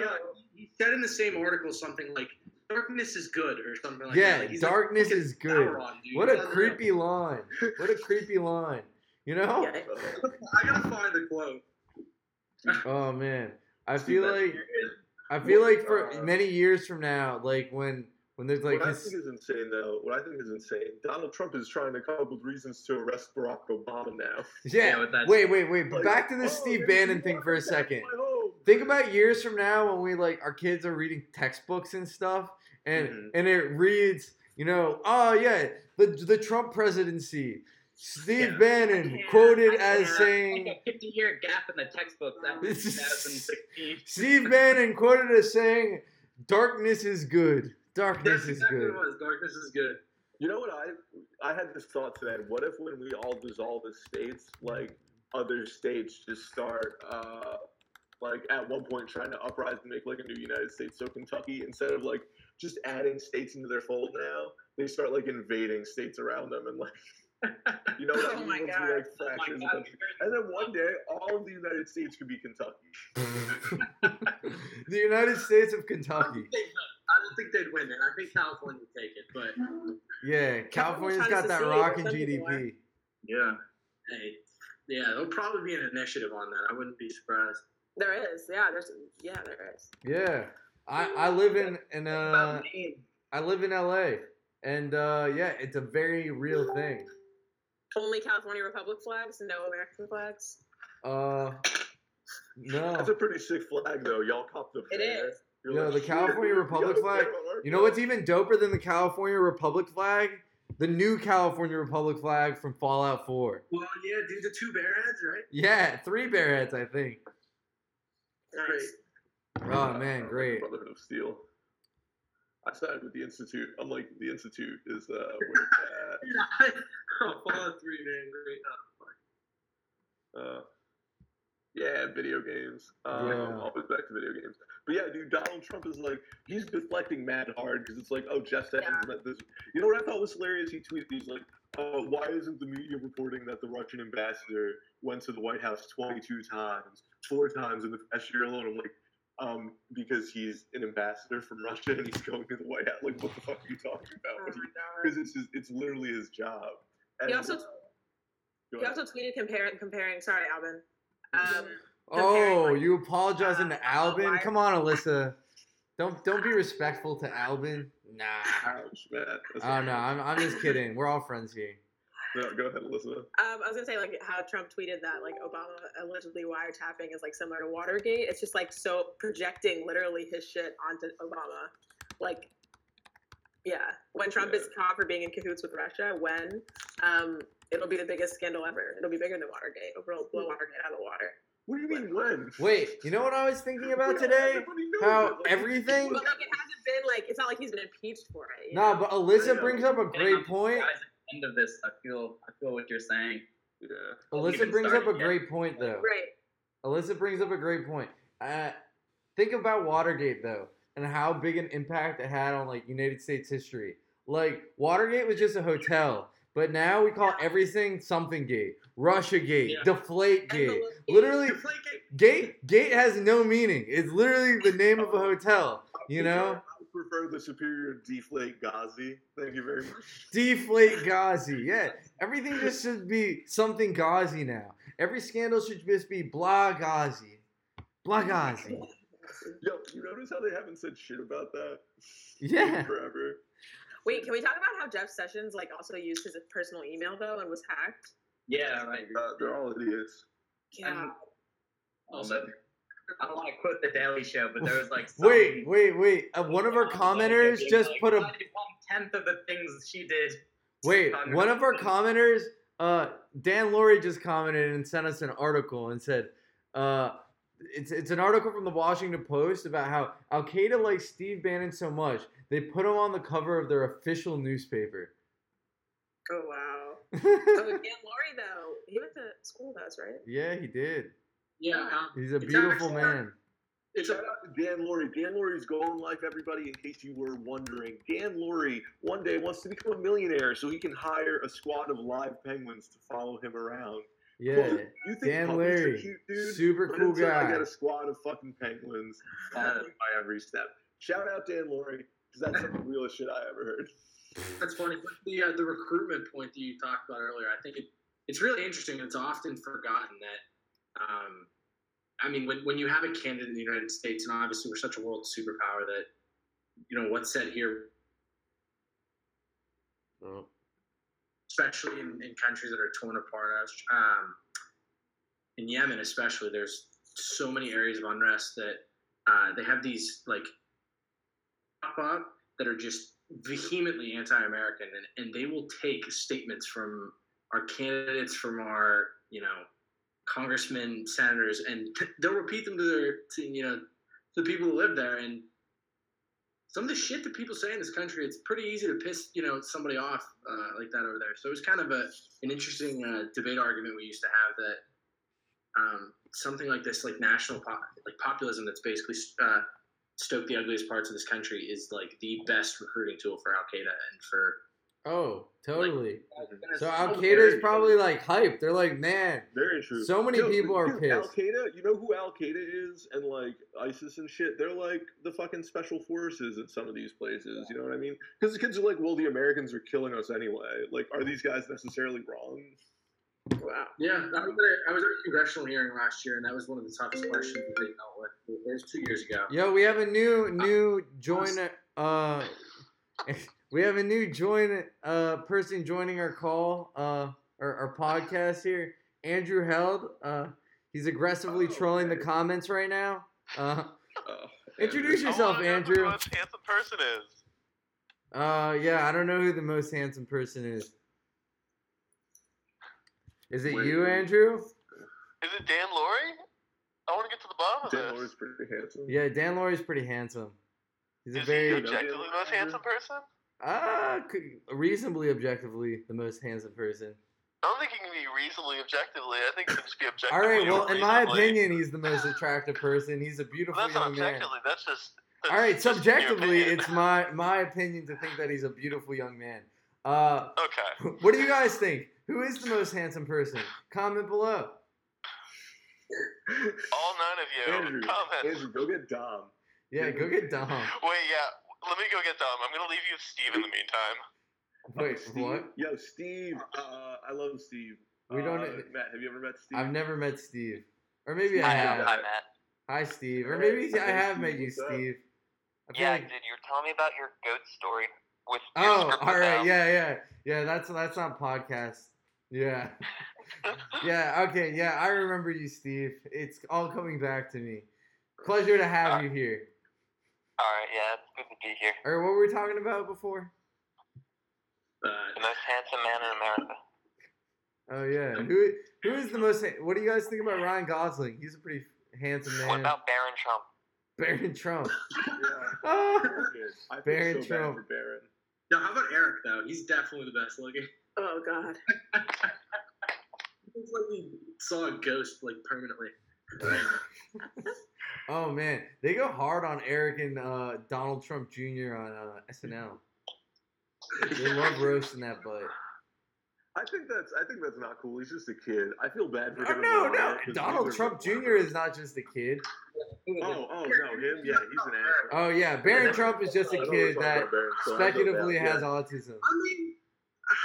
he said in the same article something like, "Darkness is good" or something like Yeah, that. Like, he's like, darkness "Fucking is good. Sauron, dude. What a creepy line. What a <laughs> creepy line. You know? Yeah. I gotta find the quote. Oh man, I feel like. I feel like for uh, many years from now, like when when there's like what I think is insane, though, what I think is insane, Donald Trump is trying to come up with reasons to arrest Barack Obama now. <laughs> yeah, Yeah, with wait, wait, wait. Like, back to the oh, Steve Bannon thing for a second. in my home. Think about years from now when we like our kids are reading textbooks and stuff, and Mhm. and it reads, you know, oh yeah, the the Trump presidency. Steve Yeah. Bannon quoted I as saying, like a 50 year gap in the textbook. That was <laughs> This is- 2016. Steve Bannon quoted as saying, "Darkness is good. Darkness That's is exactly good." what it was. Darkness is good. You know what I I had this thought today. What if when we all dissolve as states, like other states just start uh like at one point trying to uprise and make like a new United States. So Kentucky, instead of like just adding states into their fold now, they start like invading states around them and like you know <laughs> what I Oh mean? my Once God. like, Oh my God. And then one day all of the United States could be Kentucky. <laughs> <laughs> the United States of Kentucky. Think they'd, I think they'd win it. I think California would take it, but Yeah, California's got that secede, rocking some people are. GDP. Yeah. hey, yeah, there'll probably be an initiative on that. I wouldn't be surprised. There is. Yeah, there's yeah, there is. Yeah, I I live in in uh I live in LA, and uh yeah, it's a very real thing. Only California Republic flags, no American flags. Uh, no, That's a pretty sick flag though. Y'all cop the It flag. is. You're Yo, like, the California Republic flag- you know what's even doper than the California Republic flag? The new California Republic flag from Fallout 4. Well, yeah, dude, the two bear heads, right? Yeah, three bear heads, I think. Nice. Oh man, great. Brotherhood of Steel. I sided with the Institute. I'm like, the Institute is uh, where it's oh, Fallout 3, man, great. at. Uh, Yeah, video games. Um, Yeah. Always back to video games. But yeah, dude, Donald Trump is like, he's deflecting mad hard because it's like, oh, Jeff Sessions Yeah. this. You know what I thought was hilarious? He tweeted, he's like, oh, why isn't the media reporting that the Russian ambassador went to the White House 22 times, four times in the past year alone? I'm like, um, because he's an ambassador from Russia and he's going to the White House. Like, what the fuck are you talking Oh about? Because it's his, it's literally his job. And, He also, uh, he also tweeted comparing comparing. Sorry, Alvin. Um, Oh, like, you apologizing uh, to Albin? why- Come on, Alyssa. Don't don't be respectful to Albin. Nah. <laughs> Ouch, man. That's Oh no, I'm I'm just kidding. We're all friends here. No, go ahead, Alyssa. Um, I was gonna say like how Trump tweeted that like Obama allegedly wiretapping is like similar to Watergate. It's just like so projecting literally his shit onto Obama. Like, yeah, when Trump is caught for being in cahoots with Russia, when um, it'll be the biggest scandal ever. It'll be bigger than Watergate. It'll blow blow Watergate out of the water. What do you mean when? Wait, you know what I was thinking about today? How it, like, everything- But like it hasn't been like it's not like he's been impeached for it. you No, know? but Alyssa know. brings up a great point. guys at the End of this, I feel, I feel what you're saying. Yeah. Alyssa brings up a yet. great point though. right. Alyssa brings up a great point. Uh, think about Watergate though, and how big an impact it had on like United States history. Like Watergate was just a hotel, but now we call everything something gate, Russia Gate, Yeah. Deflate Gate. Literally, gate gate has no meaning. It's literally the name of a hotel. You know, I prefer the superior deflate Ghazi. Thank you very much. Deflate <laughs> Ghazi. Yeah, everything just should be something Ghazi now. Every scandal should just be blah Ghazi, blah Ghazi. Yo, you notice how they haven't said shit about that? Yeah. Forever. Wait, can we talk about how Jeff Sessions like also used his personal email though and was hacked? Yeah, right. Uh, they're all idiots. Yeah. Also, I don't want to quote the Daily Show, but there was like <laughs> some, Wait, wait, wait. Uh, one of our commenters just put a one tenth of the things she did. wait. One of our commenters, uh, Dan Laurie just commented and sent us an article and said, uh, it's it's an article from the Washington Post about how Al Qaeda likes Steve Bannon so much they put him on the cover of their official newspaper. Oh wow. So Dan Laurie though, he went to school with us, right? yeah, he did. Yeah. um, He's a beautiful man. It's Shout a, out to Dan Laurie. Dan Laurie's goal in life, everybody, in case you were wondering. Dan Laurie one day wants to become a millionaire so he can hire a squad of live penguins to follow him around. Yeah, Quote, you think Dan puppies are Larry, cute, dude? super cool guy. I got a squad of fucking penguins following my every step. Shout out Dan Laurie, because that's some the realest shit I ever heard. That's funny. But the uh, the recruitment point that you talked about earlier, I think it, it's really interesting. It's often forgotten that, um, I mean, when, when you have a candidate in the United States, and obviously we're such a world superpower that, you know, what's said here, Oh. especially in, in countries that are torn apart, um, in Yemen especially, there's so many areas of unrest that uh, they have these like pop up that are just vehemently anti-American, and, and they will take statements from our candidates, from our you know congressmen, senators, and they'll repeat them to their to, you know to the people who live there, and some of the shit that people say in this country, it's pretty easy to piss you know somebody off uh, like that over there. So it was kind of a an interesting uh, debate argument we used to have that um, something like this, like national like populism, that's basically uh, stoke the ugliest parts of this country, is like the best recruiting tool for Al Qaeda and for Oh, totally. Gonna So Al Qaeda is probably like hyped. They're like, man, Very true. So many Yo, people are dude, Al Qaeda, you know who Al Qaeda is, and like ISIS and shit. They're like the fucking special forces in some of these places. You know what I mean? Because the kids are like, well, the Americans are killing us anyway. Like, are these guys necessarily wrong? Wow. yeah. I was, at a, I was at a congressional hearing last year, and that was one of the toughest questions that they dealt with. It was two years ago. yo, we have a new new join. Uh, <laughs> we have a new join uh person joining our call uh our, our podcast here. Andrew Held. Uh, he's aggressively Oh, trolling the comments right now. Uh, Oh, <laughs> introduce yourself, who Andrew. the most handsome person is. Uh, yeah, I don't know who the most handsome person is. Is it Wait. you, Andrew? Is it Dan Laurie? I want to get to the bottom of Dan this. Dan Laurie's pretty handsome. Yeah, Dan Laurie's pretty handsome. He's a Is he very objectively the most handsome person? uh reasonably objectively the most handsome person. I don't think he can be reasonably objectively. I think he can just be <laughs> objectively. All right. Well, in my opinion, he's the most attractive person. He's a beautiful that's not young man. objectively. That's just. That's All right. Subjectively, it's my my opinion to think that he's a beautiful young man. Uh, Okay. <laughs> what do you guys think? Who is the most handsome person? Comment below. All nine of you. Andrew, comment. Andrew, go get Dom. Yeah, go get Dom. Wait, yeah. Let me go get Dom. I'm gonna leave you with Steve in the meantime. Wait, Steve, what? Yo, Steve. Uh, I love Steve. We don't- Uh, Matt, have you ever met Steve? I've never met Steve, or maybe I Hi, have. Hi, Matt. Hi, Steve, or maybe I have met you, Steve. Yeah, like- dude, you're telling me about your goat story with. your Oh, script all right, now. yeah, yeah, yeah. That's that's not podcast. Yeah, <laughs> yeah, okay, yeah. I remember you, Steve. It's all coming back to me. Pleasure to have you here. All right, yeah, it's good to be here. Or what were we talking about before? Uh, The most handsome man in America. Oh yeah, who who is the most? What do you guys think about Ryan Gosling? He's a pretty handsome man. What about Barron Trump? Barron Trump. Yeah. <laughs> Ah. Good. I feel Barron so Trump. bad for Barron. Now, how about Eric though? He's definitely the best looking. Oh God. <laughs> It's like he saw a ghost like permanently. <laughs> Oh man, they go hard on Eric and uh, Donald Trump Jr. on uh, SNL. They love <laughs> roasting that butt. I think that's I think that's not cool. He's just a kid. I feel bad for Oh, him. no, and no, Donald Trump Jr. is not just a kid. Oh, oh no, him. Yeah, he's an asshole. Oh yeah, Barron Trump is just a kid that about Barron, so speculatively bad. has Yeah. autism. I mean,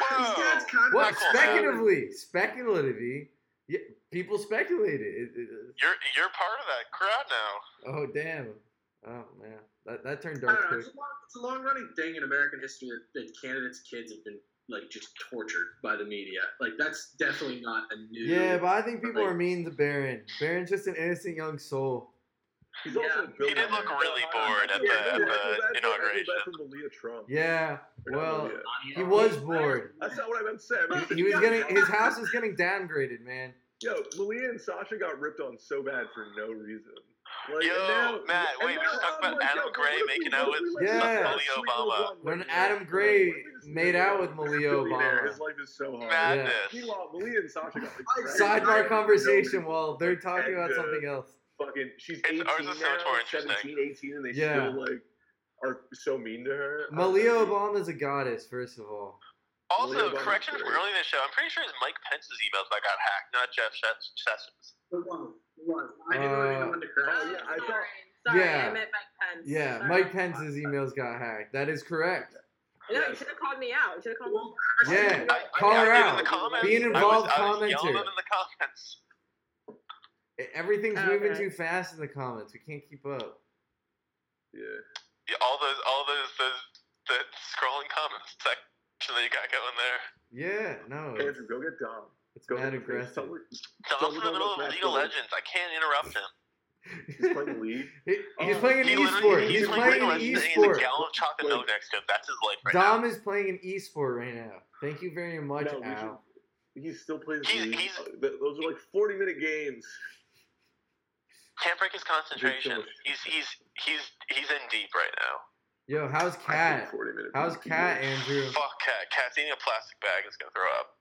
Whoa. his dad's kind of What Michael, speculatively? Speculatively, yeah, people speculated. It, it, it- You're you're part of that crowd now. oh damn! Oh man, that that turned I don't dark know. It's a, long, it's a long running thing in American history that, that candidates' kids have been like just tortured by the media. Like that's definitely not a new. Yeah, but I think people Like- are mean to Barron. Barron's just an innocent young soul. He's Yeah. built He did look really bored at the Yeah, at I feel bad- I the feel inauguration. Trump. Yeah, Or well, Malia. he was bored. That's not what I meant to say. I mean, He was getting his <laughs> house was getting downgraded, man. Yo, Malia and Sasha got ripped on so bad for no reason. Like, Yo, now, Matt, wait, we now should about like, Adam yo, Gray what if we- making out with we Yeah. Malia Obama. When Adam Gray what if we just made out with Malia billionaire? Obama. His life is so hard. Madness. Meanwhile, Malia and Sasha got like Sidebar dragged Sidebar for conversation no while they're talking about something else. Fucking, she's It's- 18 ours is so much now, more interesting. 17, 18, and they Yeah. still like are so mean to her. Malia don't know. Obama's a goddess, first of all. Also, Malia correction from great. earlier in the show. I'm pretty sure it's Mike Pence's emails that got hacked, not Jeff Ses- Sessions. It was. It was. I didn't really know when to cry. Oh, yeah, I thought- Sorry, Sorry, Yeah. I meant Mike Pence. Yeah, Sorry. Mike Pence's emails got hacked. That is correct. No, you should have called me out. You should have called me. Well, Yeah, I, I, Call I her out. In the comments. Be an I was- involved I was commenter. in the comments. Everything's Okay. moving too fast in the comments. We can't keep up. Yeah. Yeah, all those, all those, those, the scrolling comments section that you got going there. Yeah, no, Andrew, go get Dom. It's Go mad get the aggressive. Tell her- Dom's in the Don't middle of League of. Legends. I can't interrupt him. He's playing League. <laughs> He- he's Oh, playing an He literally- esport. He's League playing of an Legends and He's a esport. gallon of chocolate milk next to him. That's his life right Dom now. is playing an esport right now. Thank you very much, No, we Al. He still plays He's- League. he's- Uh, Those are like 40 minute games. Can't break his concentration. He's he's he's he's in deep right now. Yo, how's I Cat? 40 minute How's games. Cat, Andrew? Fuck cat. Cat's eating a plastic bag. It's gonna throw up.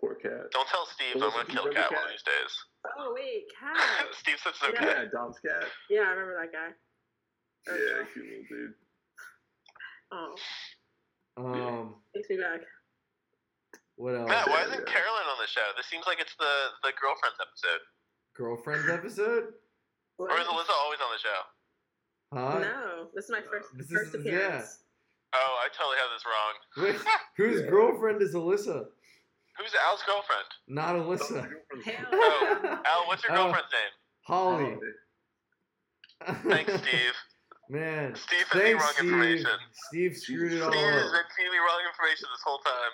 Poor cat. Don't tell Steve. I'm gonna kill you cat one of these days. Oh wait, cat. <laughs> Steve said it's Yeah. okay. Yeah, Dom's cat. Yeah, I remember that guy. Or Yeah, cute little dude. Oh, Um, takes me back. what else? Matt, why isn't. Carolyn on the show? This seems like it's the the girlfriends episode. Girlfriends episode? Or is Alyssa always on the show? Huh? No, this is my first This first is- appearance. Oh, I totally have this wrong. Wait, <laughs> whose Yeah. girlfriend is Alyssa? Who's Al's girlfriend? Not Alyssa. Hell Oh. Al, what's your Oh. girlfriend's name? Holly. Thanks, Steve. <laughs> Man. Steve has me wrong Steve. information. Steve screwed it all Steve has up. been feeding me wrong information this whole time.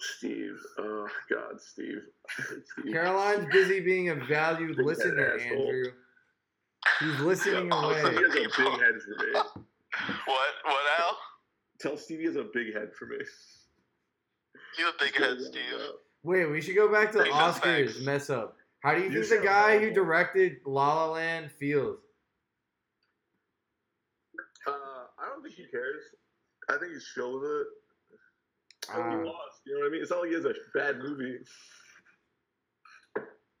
Steve. Oh, God, Steve. Steve. Caroline's busy being a valued listener, asshole. Andrew. She's listening Tell Stevie away. has a big head for me. <laughs> What? What, Al? Tell Stevie has a big head for me. You have a big head, Steve. Wait, we should go back to Hey, no Oscars thanks. mess up. How do you You think the guy who directed La La Land feels? Uh, I don't think he cares. I think he's chill with it. So he Ah. lost. You know what I mean? It's not like he has a bad movie.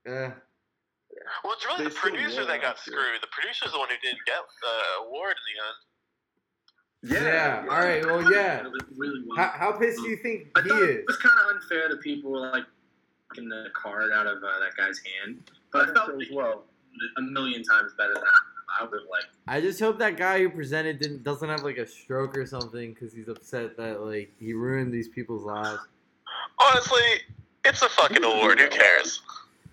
Eh. Well, it's really They the producer won that got last year. screwed. The producer's the one who didn't get the award in the end. Yeah. All right. Well, yeah. Really, really well. How, how pissed do you think I he is? it was kind of unfair that people were like taking the card out of uh, that guy's hand, but I think felt as well. a million times better than I would like. I just hope that guy who presented didn't doesn't have like a stroke or something because he's upset that like he ruined these people's lives. Honestly, it's a fucking award. Who cares?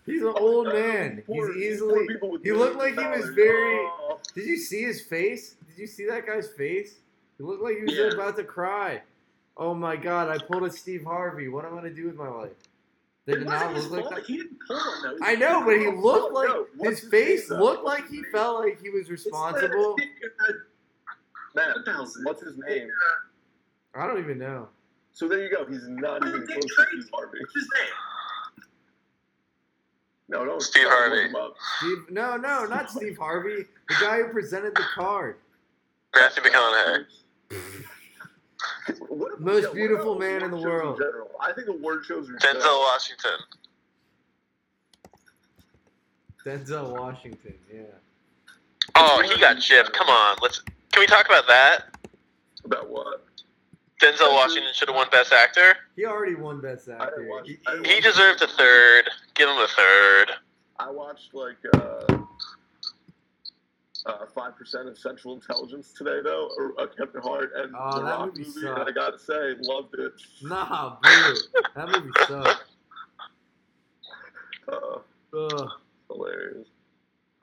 He's an old man. He's easily. poor people with he looked like he was very- Oh. Did you see his face? Did you see that guy's face? He looked like he was Yeah. about to cry. Oh my god! I pulled a Steve Harvey. What am I gonna do with my life? They did it It not look like that? He didn't pull him though. I know, but he looked Oh, like no. His his face name, looked like he felt like he was responsible. <laughs> Matt, What the hell's what's his name? I don't even know. So there you go. He's not even close to Steve Harvey. What's his name? No, no. Steve don't Harvey. look him up. Steve? No, no, not Steve Harvey. The guy who presented the card. Matthew McConaughey. What about- Most what beautiful about man in the world. general? I think award shows are Denzel Washington. Denzel Washington. Yeah. Oh, he got chipped. Come on, let's. Can we talk about that? About what? Denzel Washington should have won Best Actor. He already won Best Actor. watch- He- I He deserved a third. Give him a third. I watched like uh, uh, 5% of Central Intelligence today, though, or uh, Kevin Hart and Oh, the that Rock movie movie, and I gotta say, loved it. Nah, boo. That movie sucked. Uh, Ugh. hilarious.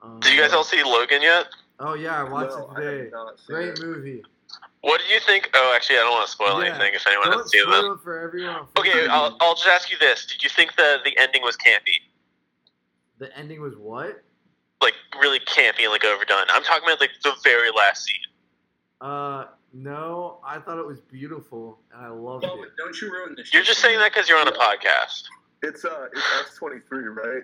Um, Did you guys all see Logan yet? Oh yeah, I watched no, it today. Great it. movie. What do you think? Oh, actually, I don't want to spoil Yeah. anything if anyone Don't hasn't seen them. spoil it for everyone. Okay, I'll, I'll just ask you this: Did you think the the ending was campy? The ending was what? Like really campy and like overdone? I'm talking about like the very last scene. Uh, no, I thought it was beautiful and I loved Well, it. don't you ruin this. You're just saying that because you're on a podcast. It's uh, it's X-23, right?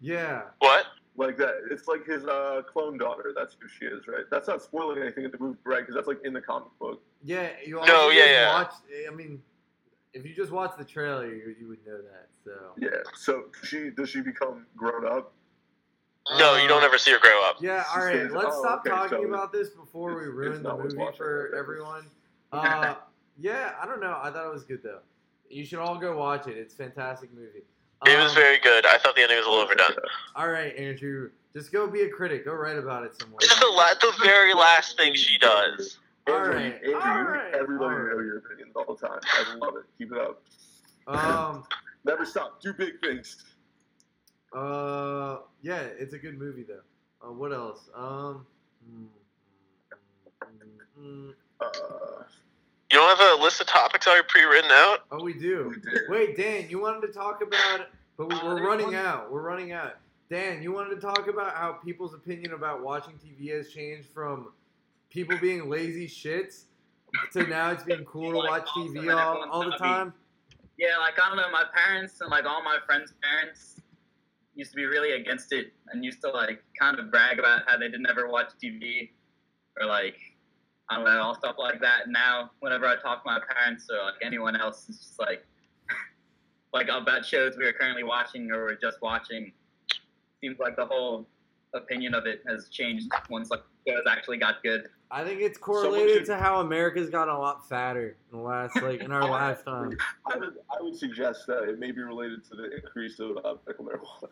Yeah. What? Like that. It's like his uh clone daughter. That's who she is, right? That's not spoiling anything in the movie, right? Because that's like in the comic book. Yeah, you No, also yeah, yeah. watch I mean if you just watch the trailer you, you would know that. So Yeah. So she does she become grown up? No, you don't Uh, ever see her grow up. Yeah, all right. Let's oh, stop okay, talking so about this before we ruin the movie for okay. <laughs> everyone. Uh, yeah, I don't know. I thought it was good though. You should all go watch it. It's a fantastic movie. It was Um, very good. I thought the ending was a little overdone. <laughs> All right, Andrew. Just go be a critic. Go write about it somewhere. It's the la- the very last thing she does. All Andrew, right, Andrew, all you right, make everybody all right. know your opinions all the time. I love it. Keep it up. Um. Never stop. Do big things. Uh. Yeah, it's a good movie though. Uh, what else? Um. mm, mm, mm, mm. Uh, You don't have a list of topics already pre-written out? Oh, we do. we did. Wait, Dan, you wanted to talk about, but we, Uh, we're there's running one- out. We're running out. Dan, you wanted to talk about how people's opinion about watching TV has changed from people being lazy shits to now it's being cool to watch TV all, all the time. Yeah, like I don't know, my parents and like all my friends' parents used to be really against it and used to like kind of brag about how they didn't ever watch TV or like I don't know, all stuff like that. Now, whenever I talk to my parents or like anyone else, it's just like <laughs> like about shows we are currently watching or we're just watching. Seems like the whole opinion of it has changed once like shows actually got good. I think it's correlated should- to how America's gotten a lot fatter in the last, like, in our <laughs> lifetime. I would, I would suggest that it may be related to the increase of uh, medical marijuana.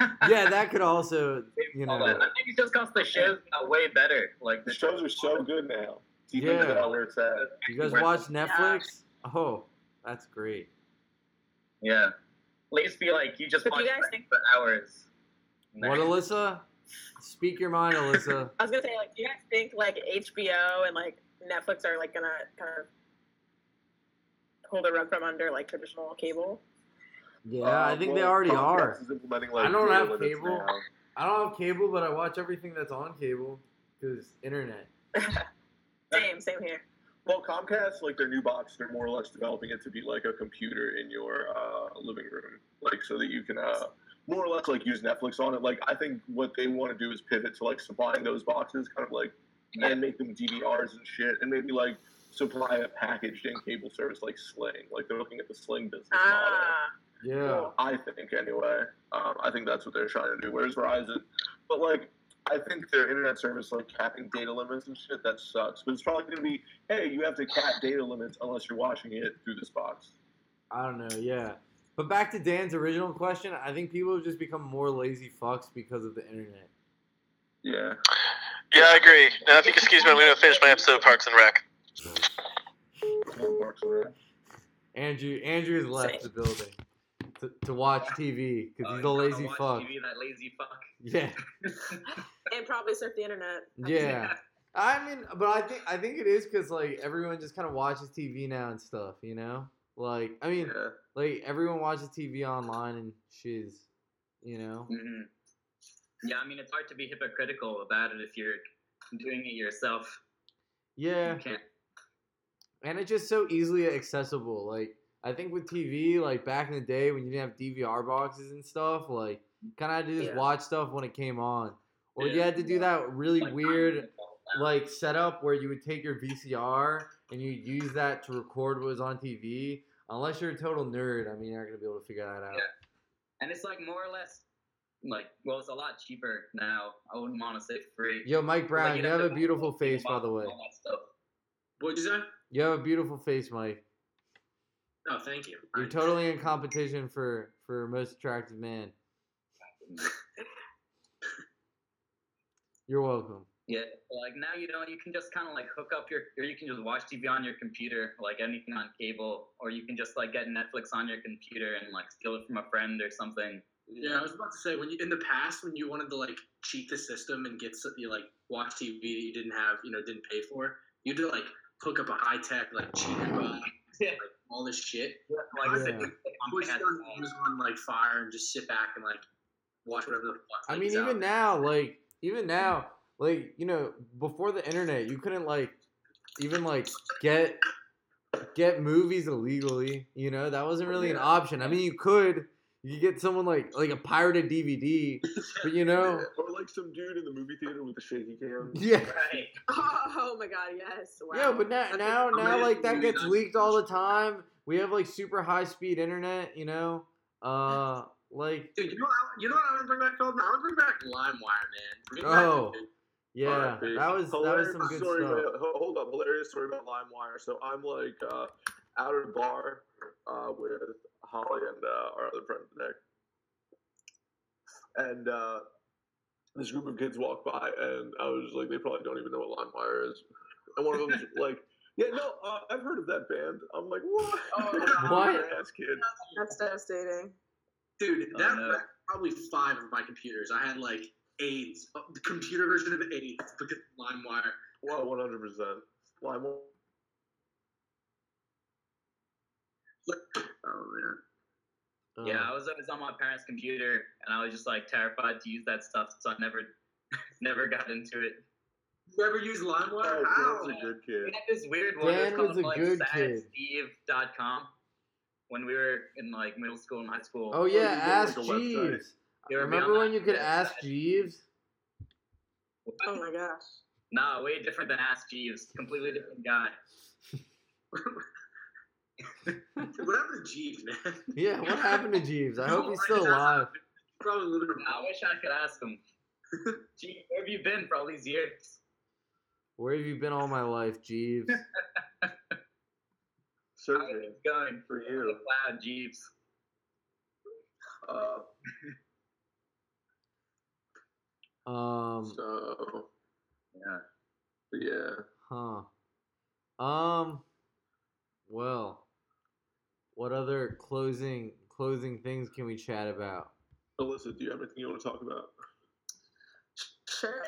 <laughs> Yeah, that could also, you know. I think it's just because the shows got way better. Like The the shows are so good now. TV's Yeah. now where it's at. You guys watch Netflix? Oh, that's great. Yeah. At least be like you just But do watch you guys think- for hours. What, Alyssa? Speak your mind, Alyssa. <laughs> I was gonna say, like, do you guys think like HBO and like Netflix are like gonna kind of hold the rug from under like traditional cable? Yeah, Uh, I think they already Comcast are. implementing, like, I don't have cable. I don't have cable, but I watch everything that's on cable because internet. <laughs> Same, same here. Well, Comcast, like their new box, they're more or less developing it to be like a computer in your uh, living room, like so that you can uh, more or less like use Netflix on it. Like I think what they want to do is pivot to like supplying those boxes, kind of like and make them DVRs and shit, and maybe like supply a packaged in cable service like Sling. Like they're looking at the Sling business model. Ah, Yeah. I think anyway. Um, I think that's what they're trying to do. Where's Verizon, but like, I think their internet service, like capping data limits and shit, that sucks. But it's probably going to be, hey, you have to cap data limits unless you're watching it through this box. I don't know. Yeah. But back to Dan's original question, I think people have just become more lazy fucks because of the internet. Yeah. Yeah, I agree. Now, if you can excuse me, I'm going to finish my episode of Parks and Rec. Parks and Rec. Andrew Andrew has left the building to, to watch TV because Oh, he's a you wanna lazy watch fuck. TV, that lazy fuck. Yeah. <laughs> and probably surf the internet. Yeah. I mean, but I think I think it is because like everyone just kind of watches TV now and stuff, you know. Like I mean, Yeah. like everyone watches TV online and she's, you know. hmm Yeah, I mean, it's hard to be hypocritical about it if you're doing it yourself. Yeah, You can't. and it's just so easily accessible. Like I think with TV, like back in the day when you didn't have DVR boxes and stuff, like kind of had to just Yeah. watch stuff when it came on, or you had to do that really Like, weird like setup where you would take your VCR and you use that to record what was on TV. Unless you're a total nerd, I mean, you're not gonna be able to figure that out. Yeah. And it's like more or less, like, well, it's a lot cheaper now. I wouldn't want to say free. Yo, Mike Like, Brown, you'd you have a beautiful face, by the way. all that stuff. What'd you say? You have a beautiful face, Mike. Oh, thank you. You're I- totally in competition for for most attractive man. You're welcome. Yeah, like now you know you can just kind of like hook up your, or you can just watch TV on your computer, like anything on cable, or you can just like get Netflix on your computer and like steal it from a friend or something. Yeah, I was about to say when you in the past when you wanted to like cheat the system and get you like watch TV that you didn't have, you know, didn't pay for, you had to like hook up a high tech like cheater box, <laughs> Yeah. like all this shit. Like, Yeah. sit on Push it on Amazon like fire and just sit back and like watch whatever the fuck. I mean, is out even now, like even now, like you know, before the internet, you couldn't like even like get get movies illegally. You know, that wasn't really an option. I mean, you could. You could get someone like like a pirated DVD, but you know, <laughs> Or like some dude in the movie theater with a shaky cam. <laughs> yeah, Right. <laughs> Oh, my god, yes. Wow. yeah. But now, I now, now, like that gets leaked all the time. We have like super high speed internet. You know, uh, like Dude, you know, what- you know what I want to bring back, Feldman? I want to bring back LimeWire, man. Bring Oh. the- yeah, RIP. that was that was Hilarious some good story stuff. about- hold up, hilarious story about LimeWire. So I'm like uh, out at a bar uh, with Holly and uh, our other friend Nick, and uh, this group of kids walk by, and I was like, they probably don't even know what LimeWire is. And one of them's <laughs> like, "Yeah, no, uh, I've heard of that band." I'm like, "What?" Oh, <laughs> What? Ass kid. That's devastating. Dude, Oh, that no. wrecked probably five of my computers. I had like AIDS, uh, the computer version of AIDS because of LimeWire. Well, 100 percent. LimeWire. Oh man. Yeah, Uh, I was always on my parents' computer, and I was just like terrified to use that stuff, so I never, <laughs> never got into it. You ever use LimeWire? Oh, How? Dan's a good We kid. had this weird one. Dan it was was a like good kid. sadsteve.com when we were in like middle school and high school. oh yeah, go ask like website. Jeeves. You Remember when you could Yeah. ask Jeeves? Oh my gosh. Nah, way different than Ask Jeeves. Completely different guy. <laughs> what happened to Jeeves, man? Yeah, what happened to Jeeves? I hope he's still alive. Probably living Nah, I wish I could ask him. <laughs> Jeeves, where have you been for all these years? Where have you been all my life, Jeeves? <laughs> How Searching is going for the you. cloud, Jeeves? Uh, Um, so Yeah. yeah. huh. Um, well, what other closing closing things can we chat about? Alyssa, do you have anything you want to talk about? Sure.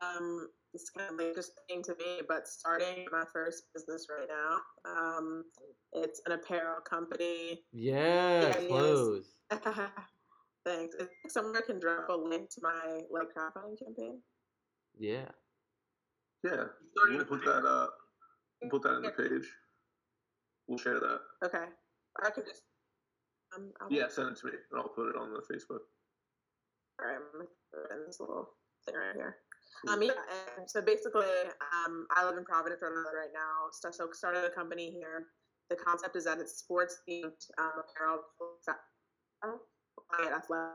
Um, it's kind of like just thing to me, but starting my first business right now. Um, it's an apparel company. Yeah, Yeah, <laughs> yes. close. Thanks. If somewhere can drop a link to my like crowdfunding campaign. Yeah. Yeah. Starting We'll put that uh put that in the page. We'll share that. Okay. I could just. Um, I'll, Yeah, send it to me and I'll put it on the Facebook. All right, I'm gonna put it in this little thing right here. Um, yeah, and so basically, um, I live in Providence, Rhode Island right now. So, so started a company here. The concept is that it's sports themed um, apparel, athletic.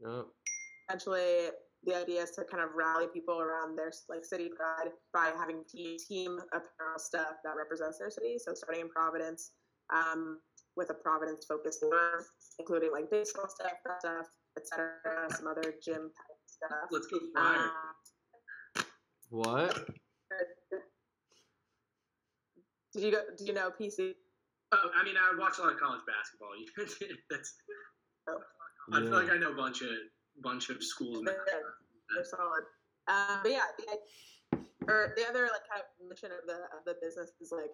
Yep. Essentially, the idea is to kind of rally people around their like city pride by having team, team apparel stuff that represents their city. So starting in Providence, um, with a Providence focused store, including like baseball stuff, that stuff, etc. Some other gym type stuff. Let's go fire. Um, What? did you go? Do you know PC? Oh, I mean, I watch a lot of college basketball. <laughs> That's. I feel like I know a bunch of bunch of schools. now. They're, they're solid. Um, but yeah, the, or the other like kind of mission of the of the business is like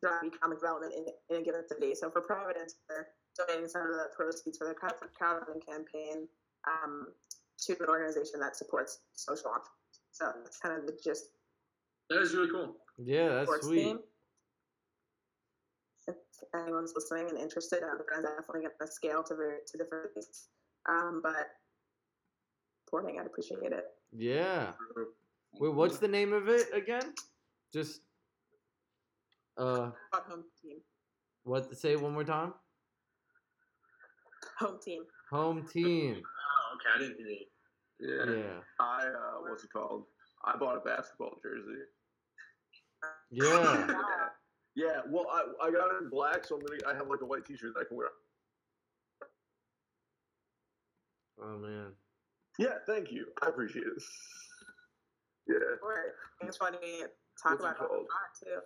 drive economic development in, in a given city. So for Providence, they're donating some of the proceeds for the crowd- crowdfunding campaign um, to an organization that supports social entrepreneurs. So that's kind of the gist That is really cool. Yeah, that's sports sweet. team. If anyone's listening and interested, I'm definitely going to scale to very to different things. Um, but supporting, I'd appreciate it. Yeah. Wait, what's the name of it again? Just uh, home team, what to say one more time? home team. Home team. Oh, okay. I didn't hear you. Yeah. Yeah. I uh, what's it called? I bought a basketball jersey. Yeah. <laughs> Wow. Yeah, well, I, I got it in black, so I'm gonna. I have like a white T-shirt that I can wear. Oh man. Yeah, thank you. I appreciate it. <laughs> Yeah, Or it's funny to talk What's about how called? hot too.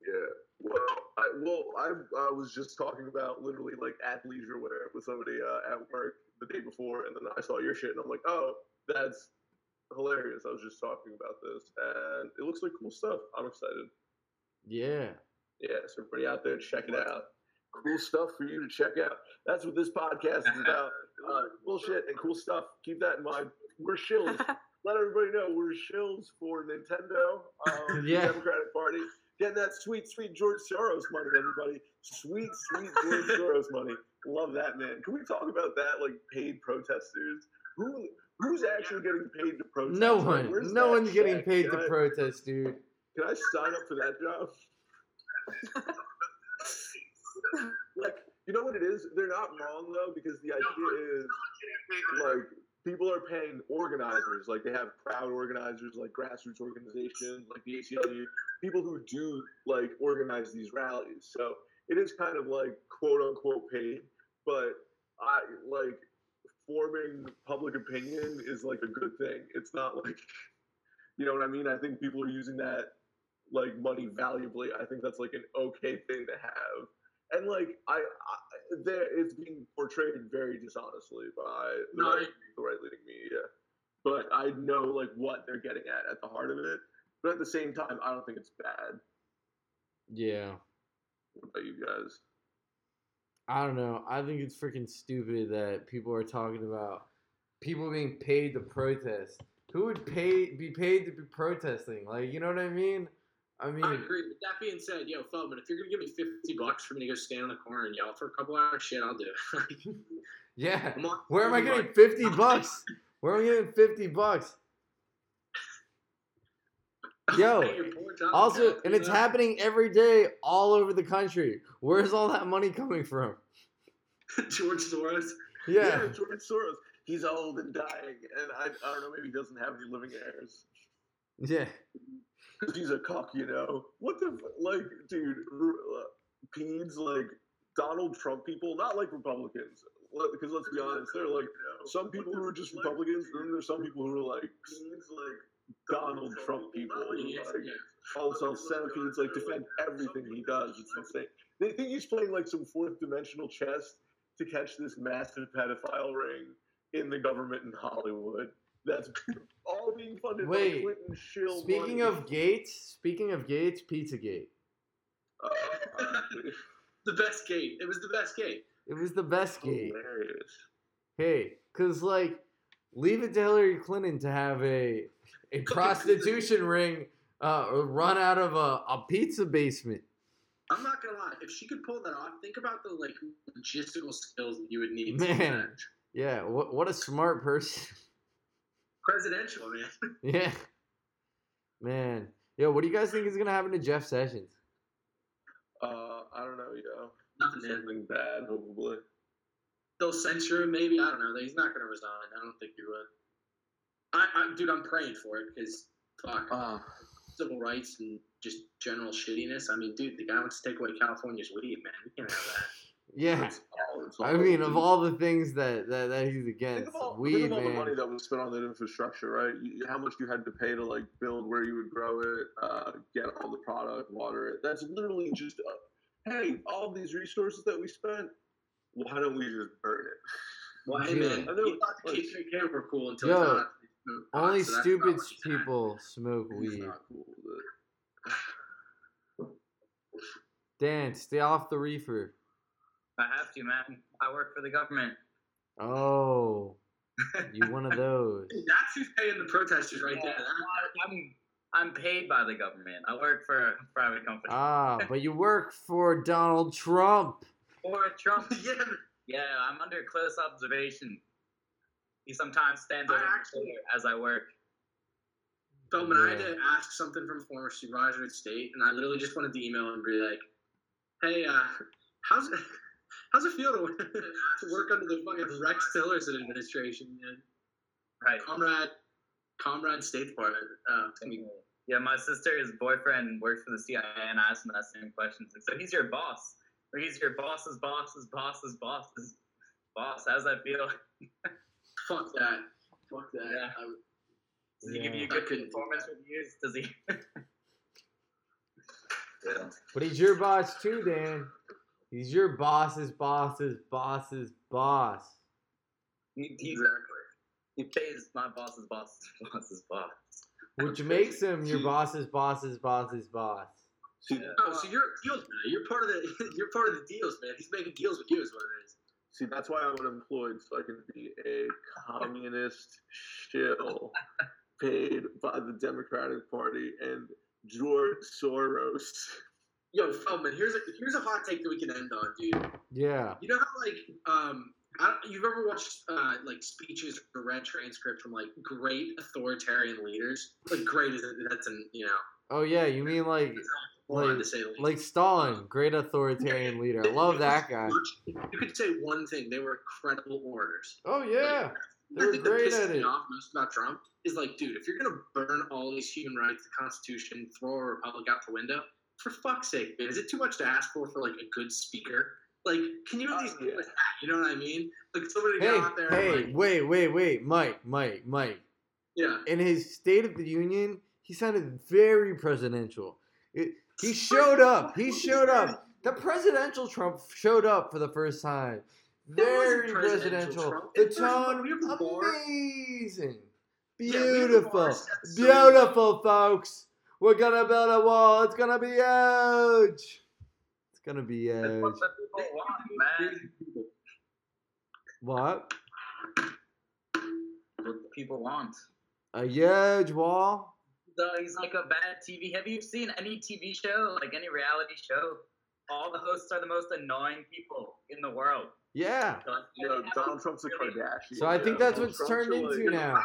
yeah. Well, I well I uh, was just talking about literally like athleisure wear with somebody uh, at work the day before, and then I saw your shit, and I'm like, oh, that's hilarious. I was just talking about this, and it looks like cool stuff. I'm excited. Yeah. Yeah, so everybody out there, check it out. Cool stuff for you to check out. That's what this podcast is about. <laughs> Uh, bullshit and cool stuff. Keep that in mind. We're shills. <laughs> Let everybody know we're shills for Nintendo, um, <laughs> Yeah. the Democratic Party. Getting that sweet, sweet George Soros money, everybody. Sweet, sweet George Soros money. Love that, man. Can we talk about that, like paid protesters? Who, who's actually getting paid to protest? No one. where's No that one's getting paid Can to protest, dude. Can I sign up for that job? like, you know what it is? They're not wrong though, because the idea is like people are paying organizers, like they have crowd organizers, like grassroots organizations, like the ACLU, people who do like organize these rallies. So it is kind of like quote unquote paid, but I like forming public opinion is like a good thing. It's not like <laughs> you know what I mean? I think people are using that like money valuably. I think that's like an okay thing to have. And like I, I there it's being portrayed very dishonestly by the, No, right, the right leading media. But I know like what they're getting at at the heart of it. But at the same time, I don't think it's bad. Yeah. What about you guys? I don't know. I think it's freaking stupid that people are talking about people being paid to protest. Who would pay be paid to be protesting? Like, you know what I mean? I mean, I agree. With that being said, yo, Feldman, if you're gonna give me fifty bucks for me to go stand on the corner and yell for a couple hours, shit, I'll do it. <laughs> yeah. On- Where am I getting fifty bucks? Where am I getting fifty bucks? <laughs> Yo, You're bored, Tom. Also, and it's happening every day all over the country. Where's all that money coming from? <laughs> George Soros. Yeah. George Soros. He's old and dying, and I, I don't know. Maybe he doesn't have any living heirs. Yeah. Because he's a cock, you know. What the like, dude? uh, Peds like Donald Trump people, not like Republicans. Because let's be honest, they're like some people who are just Republicans, and then there's some people who are like Peds, like Donald Trump people. Like, also centipedes like defend everything he does. It's insane. They think he's playing like some fourth dimensional chess to catch this massive pedophile ring in the government in Hollywood. That's <laughs> all being funded Wait, by Clinton shill Speaking money. of Gates, speaking of Gates, Pizzagate. Uh, <laughs> The best gate. It was the best gate. It was the best gate. hilarious. Hey, cause like, leave it to Hillary Clinton to have a a <laughs> prostitution ring uh, run out of a, a pizza basement. I'm not gonna lie. If she could pull that off, think about the like logistical skills that you would need. Man. Yeah, what what a smart person. Presidential, man. <laughs> yeah. Man. Yo, what do you guys think is gonna happen to Jeff Sessions? Uh, I don't know, yo. Nothing, man. Bad, probably. They'll censure him, maybe. I don't know. He's not going to resign. I don't think he would. I, I, dude, I'm praying for it because fuck, Uh, civil rights and just general shittiness. I mean, dude, the guy wants to take away California's weed, man. We can't have that. Yeah. it's it's I mean, of all the things that, that, that he's against, of all, weed, think of all the money that was spent on that infrastructure, right? You, how much you had to pay to like build where you would grow it, uh, get all the product, water it. That's literally just, uh, hey, all these resources that we spent, why don't we just burn it? <laughs> Well, hey, Yeah. man, I know, he thought the like- KKK were cool until Yo, he found out they smoked pot, Only so stupid not what at. people smoke It's weed. not cool. but- Dan, stay off the reefer. I have to, man. I work for the government. Oh, you one of those. <laughs> That's who's paying the protesters right there. I'm I'm paid by the government. I work for a private company. Ah, but you work for Donald Trump. or Trump. <laughs> yeah, Yeah, I'm under close observation. He sometimes stands I over actually- as I work. Feldman, I had to ask something from former supervisor at state, and I literally just wanted to email him and be like, "Hey, uh, how's it, how's it feel to, <laughs> to work under the fucking Rex Tillerson administration, man? Right. Comrade, comrade State Department. Uh, it's gonna be- Yeah, my sister's boyfriend works for the CIA, and I asked him that same question. So he's your boss, or he's your boss's boss's boss's boss's boss. How's that feel? <laughs> fuck that. Fuck that. Yeah. I Does he give you good I couldn't do performance reviews? Does he? yeah. <laughs> But he's your boss too, Dan. He's your boss's boss's boss's boss. He, he, exactly. he pays my boss's boss's <laughs> boss's boss. Which makes him your boss's boss's boss's boss. See, Yeah. Oh, so you're deals man. You're part of the. <laughs> You're part of the deals, man. He's making deals with you, is what it is. see, that's why I'm unemployed, so I can be a communist shill paid by the Democratic Party and George Soros. <laughs> Yo, Feldman, here's a here's a hot take that we can end on, dude. Yeah. You know how like um I you've ever watched uh, like speeches or read transcripts from like great authoritarian leaders? Like great is that's an you know Oh yeah, you mean like Like- to say like Stalin, great authoritarian leader. I love that <laughs> guy. You could say one thing: they were incredible orators. Oh yeah. The They're thing that great pisses at me it. off most about Trump is like, dude, if you're gonna burn all these human rights, the Constitution, throw a republic out the window, for fuck's sake, man, is it too much to ask for for like a good speaker? Like, can you at Oh, least yeah. do that? You know what I mean? Like somebody Hey, go out there. hey, like, wait, wait, wait, Mike, Mike, Mike. yeah. In his State of the Union, he sounded very presidential. It, he showed up. He showed up. The presidential Trump showed up for the first time. Very presidential presidential. The First of all, tone, amazing. Yeah, we have the Beautiful. so Beautiful, folks. We're gonna build a wall. It's gonna be huge. It's gonna be That's what huge. the people want, man. What? What the people want. A huge wall? So he's like a bad TV. Have you seen any TV show, like any reality show? All the hosts are the most annoying people in the world. Yeah. So, like, You know, Donald Trump's a Kardashian. So I think know? that's what's Trump's turned a, into like- I don't now.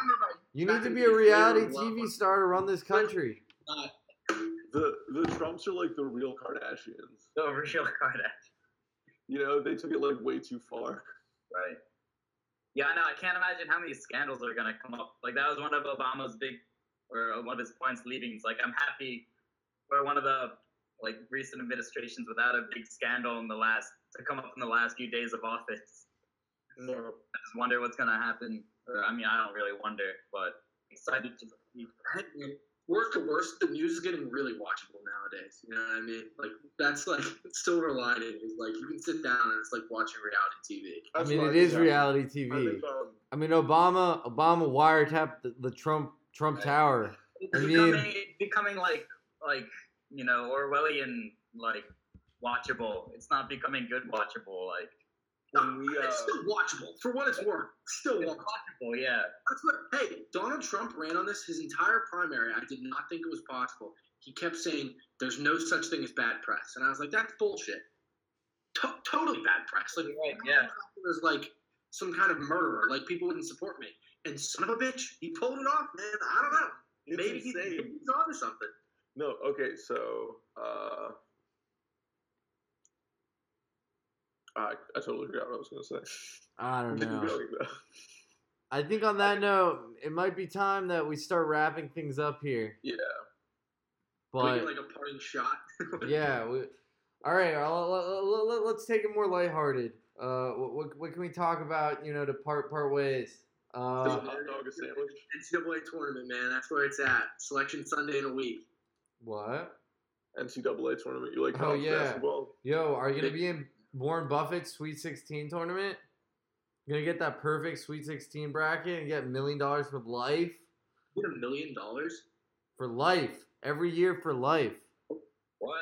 You need to be a reality TV star to run this country. Not The the Trumps are like the real Kardashians. The real Kardashian. You know, they took it like way too far. Right. Yeah, I know. I can't imagine how many scandals are gonna come up. Like that was one of Obama's big, or one of his points leading. It's like I'm happy we're one of the like recent administrations without a big scandal in the last to come up in the last few days of office. I just wonder what's gonna happen. Or I mean, I don't really wonder, but excited to see. Heck, man, Worst to worst, the news is getting really watchable nowadays. You know what I mean? Like that's like silver lining is like you can sit down and it's like watching reality TV. I mean, what it think is happened. reality I TV. um, I mean, Obama, Obama wiretapped the, the Trump Trump Tower. It's I mean- becoming becoming like like you know Orwellian like watchable. It's not becoming good watchable. Like when we, uh, it's still watchable for what it's worth. Still it's watchable. watchable, yeah. That's what. Hey, Donald Trump ran on this his entire primary. I did not think it was possible. He kept saying there's no such thing as bad press, and I was like, that's bullshit. To- totally bad press. Like, Right, yeah. It was like some kind of murderer. Like people wouldn't support me. And son of a bitch, he pulled it off, man. I don't know. It's Maybe, he, insane. maybe he's onto something. No, okay, so uh, I, I totally forgot what I was gonna say. I don't <laughs> know. I think on that note, it might be time that we start wrapping things up here. Yeah. Can we But get like a parting shot. <laughs> yeah, we, all right. Let, us take it more lighthearted. Uh, what, what, what can we talk about? You know, to part part ways. Uh, hot dog a sandwich? NCAA tournament, man. That's where it's at. Selection Sunday in a week. what? NCAA tournament. You like college Oh, yeah. basketball? Yo, are you gonna be in Warren Buffett's Sweet 16 tournament? You gonna get that perfect Sweet 16 bracket and get a million dollars for life? Get a million dollars? For life, every year for life. What?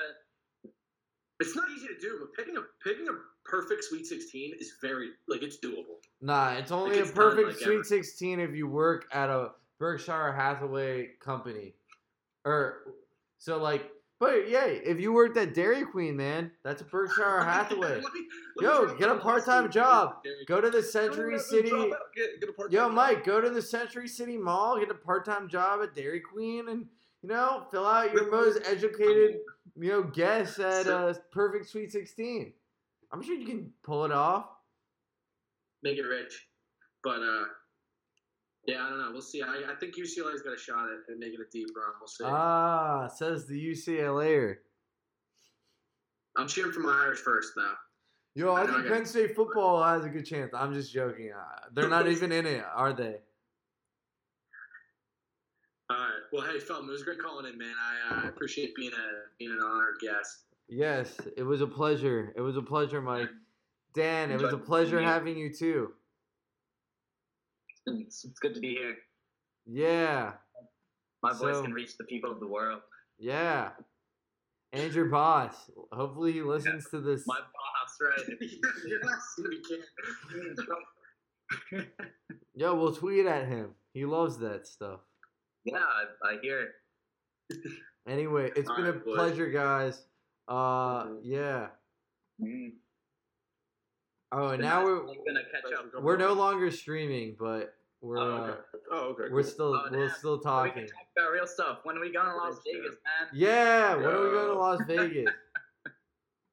It's not easy to do, but picking a picking a perfect Sweet 16 is very like it's doable. Nah, it's only it's a done, perfect like, Sweet ever. 16 if you work at a Berkshire Hathaway company. Or, so like, but yeah, if you worked at Dairy Queen, man, that's a Berkshire <laughs> Hathaway. Let me- let me Yo, get a part-time job. Go to the Century City. Get, get a part Yo, Mike, go to the Century City Mall, get a part-time job at Dairy Queen, and you know, fill out your most educated, you know, guess at So- uh, perfect Sweet 16. I'm sure you can pull it off. Make it rich. But uh yeah, I don't know. We'll see. I, I think UCLA's got a shot at, at making a deep run. We'll see. Ah, says the UCLAer. I'm cheering for my Irish first, though. Yo, I I think Penn State football has a good chance. I'm just joking. Uh, They're not even in it, are they? <laughs> All right. Well, hey, Felton, it was great calling in, man. I uh, appreciate being a being an honored guest. Yes, it was a pleasure. It was a pleasure, Mike. Dan, it was a pleasure having you too. It's, it's good to be here. Yeah, My voice So- can reach the people of the world. yeah. And your boss. Hopefully he listens to this. My boss, right? You're not gonna be kidding. Yo, we'll tweet at him. He loves that stuff. yeah, I, I hear it. Anyway, it's been a Alright, boys. pleasure, guys. Uh, Mhm. yeah. Mm. Oh, and now nice. we're gonna catch up. we're no longer streaming, but we're Oh, uh, Okay. Oh, okay. we're cool. still Oh, we're damn. still We talking. can talk about real stuff. When are we going to Las Vegas, man? Yeah, when are we going to Las Vegas? <laughs>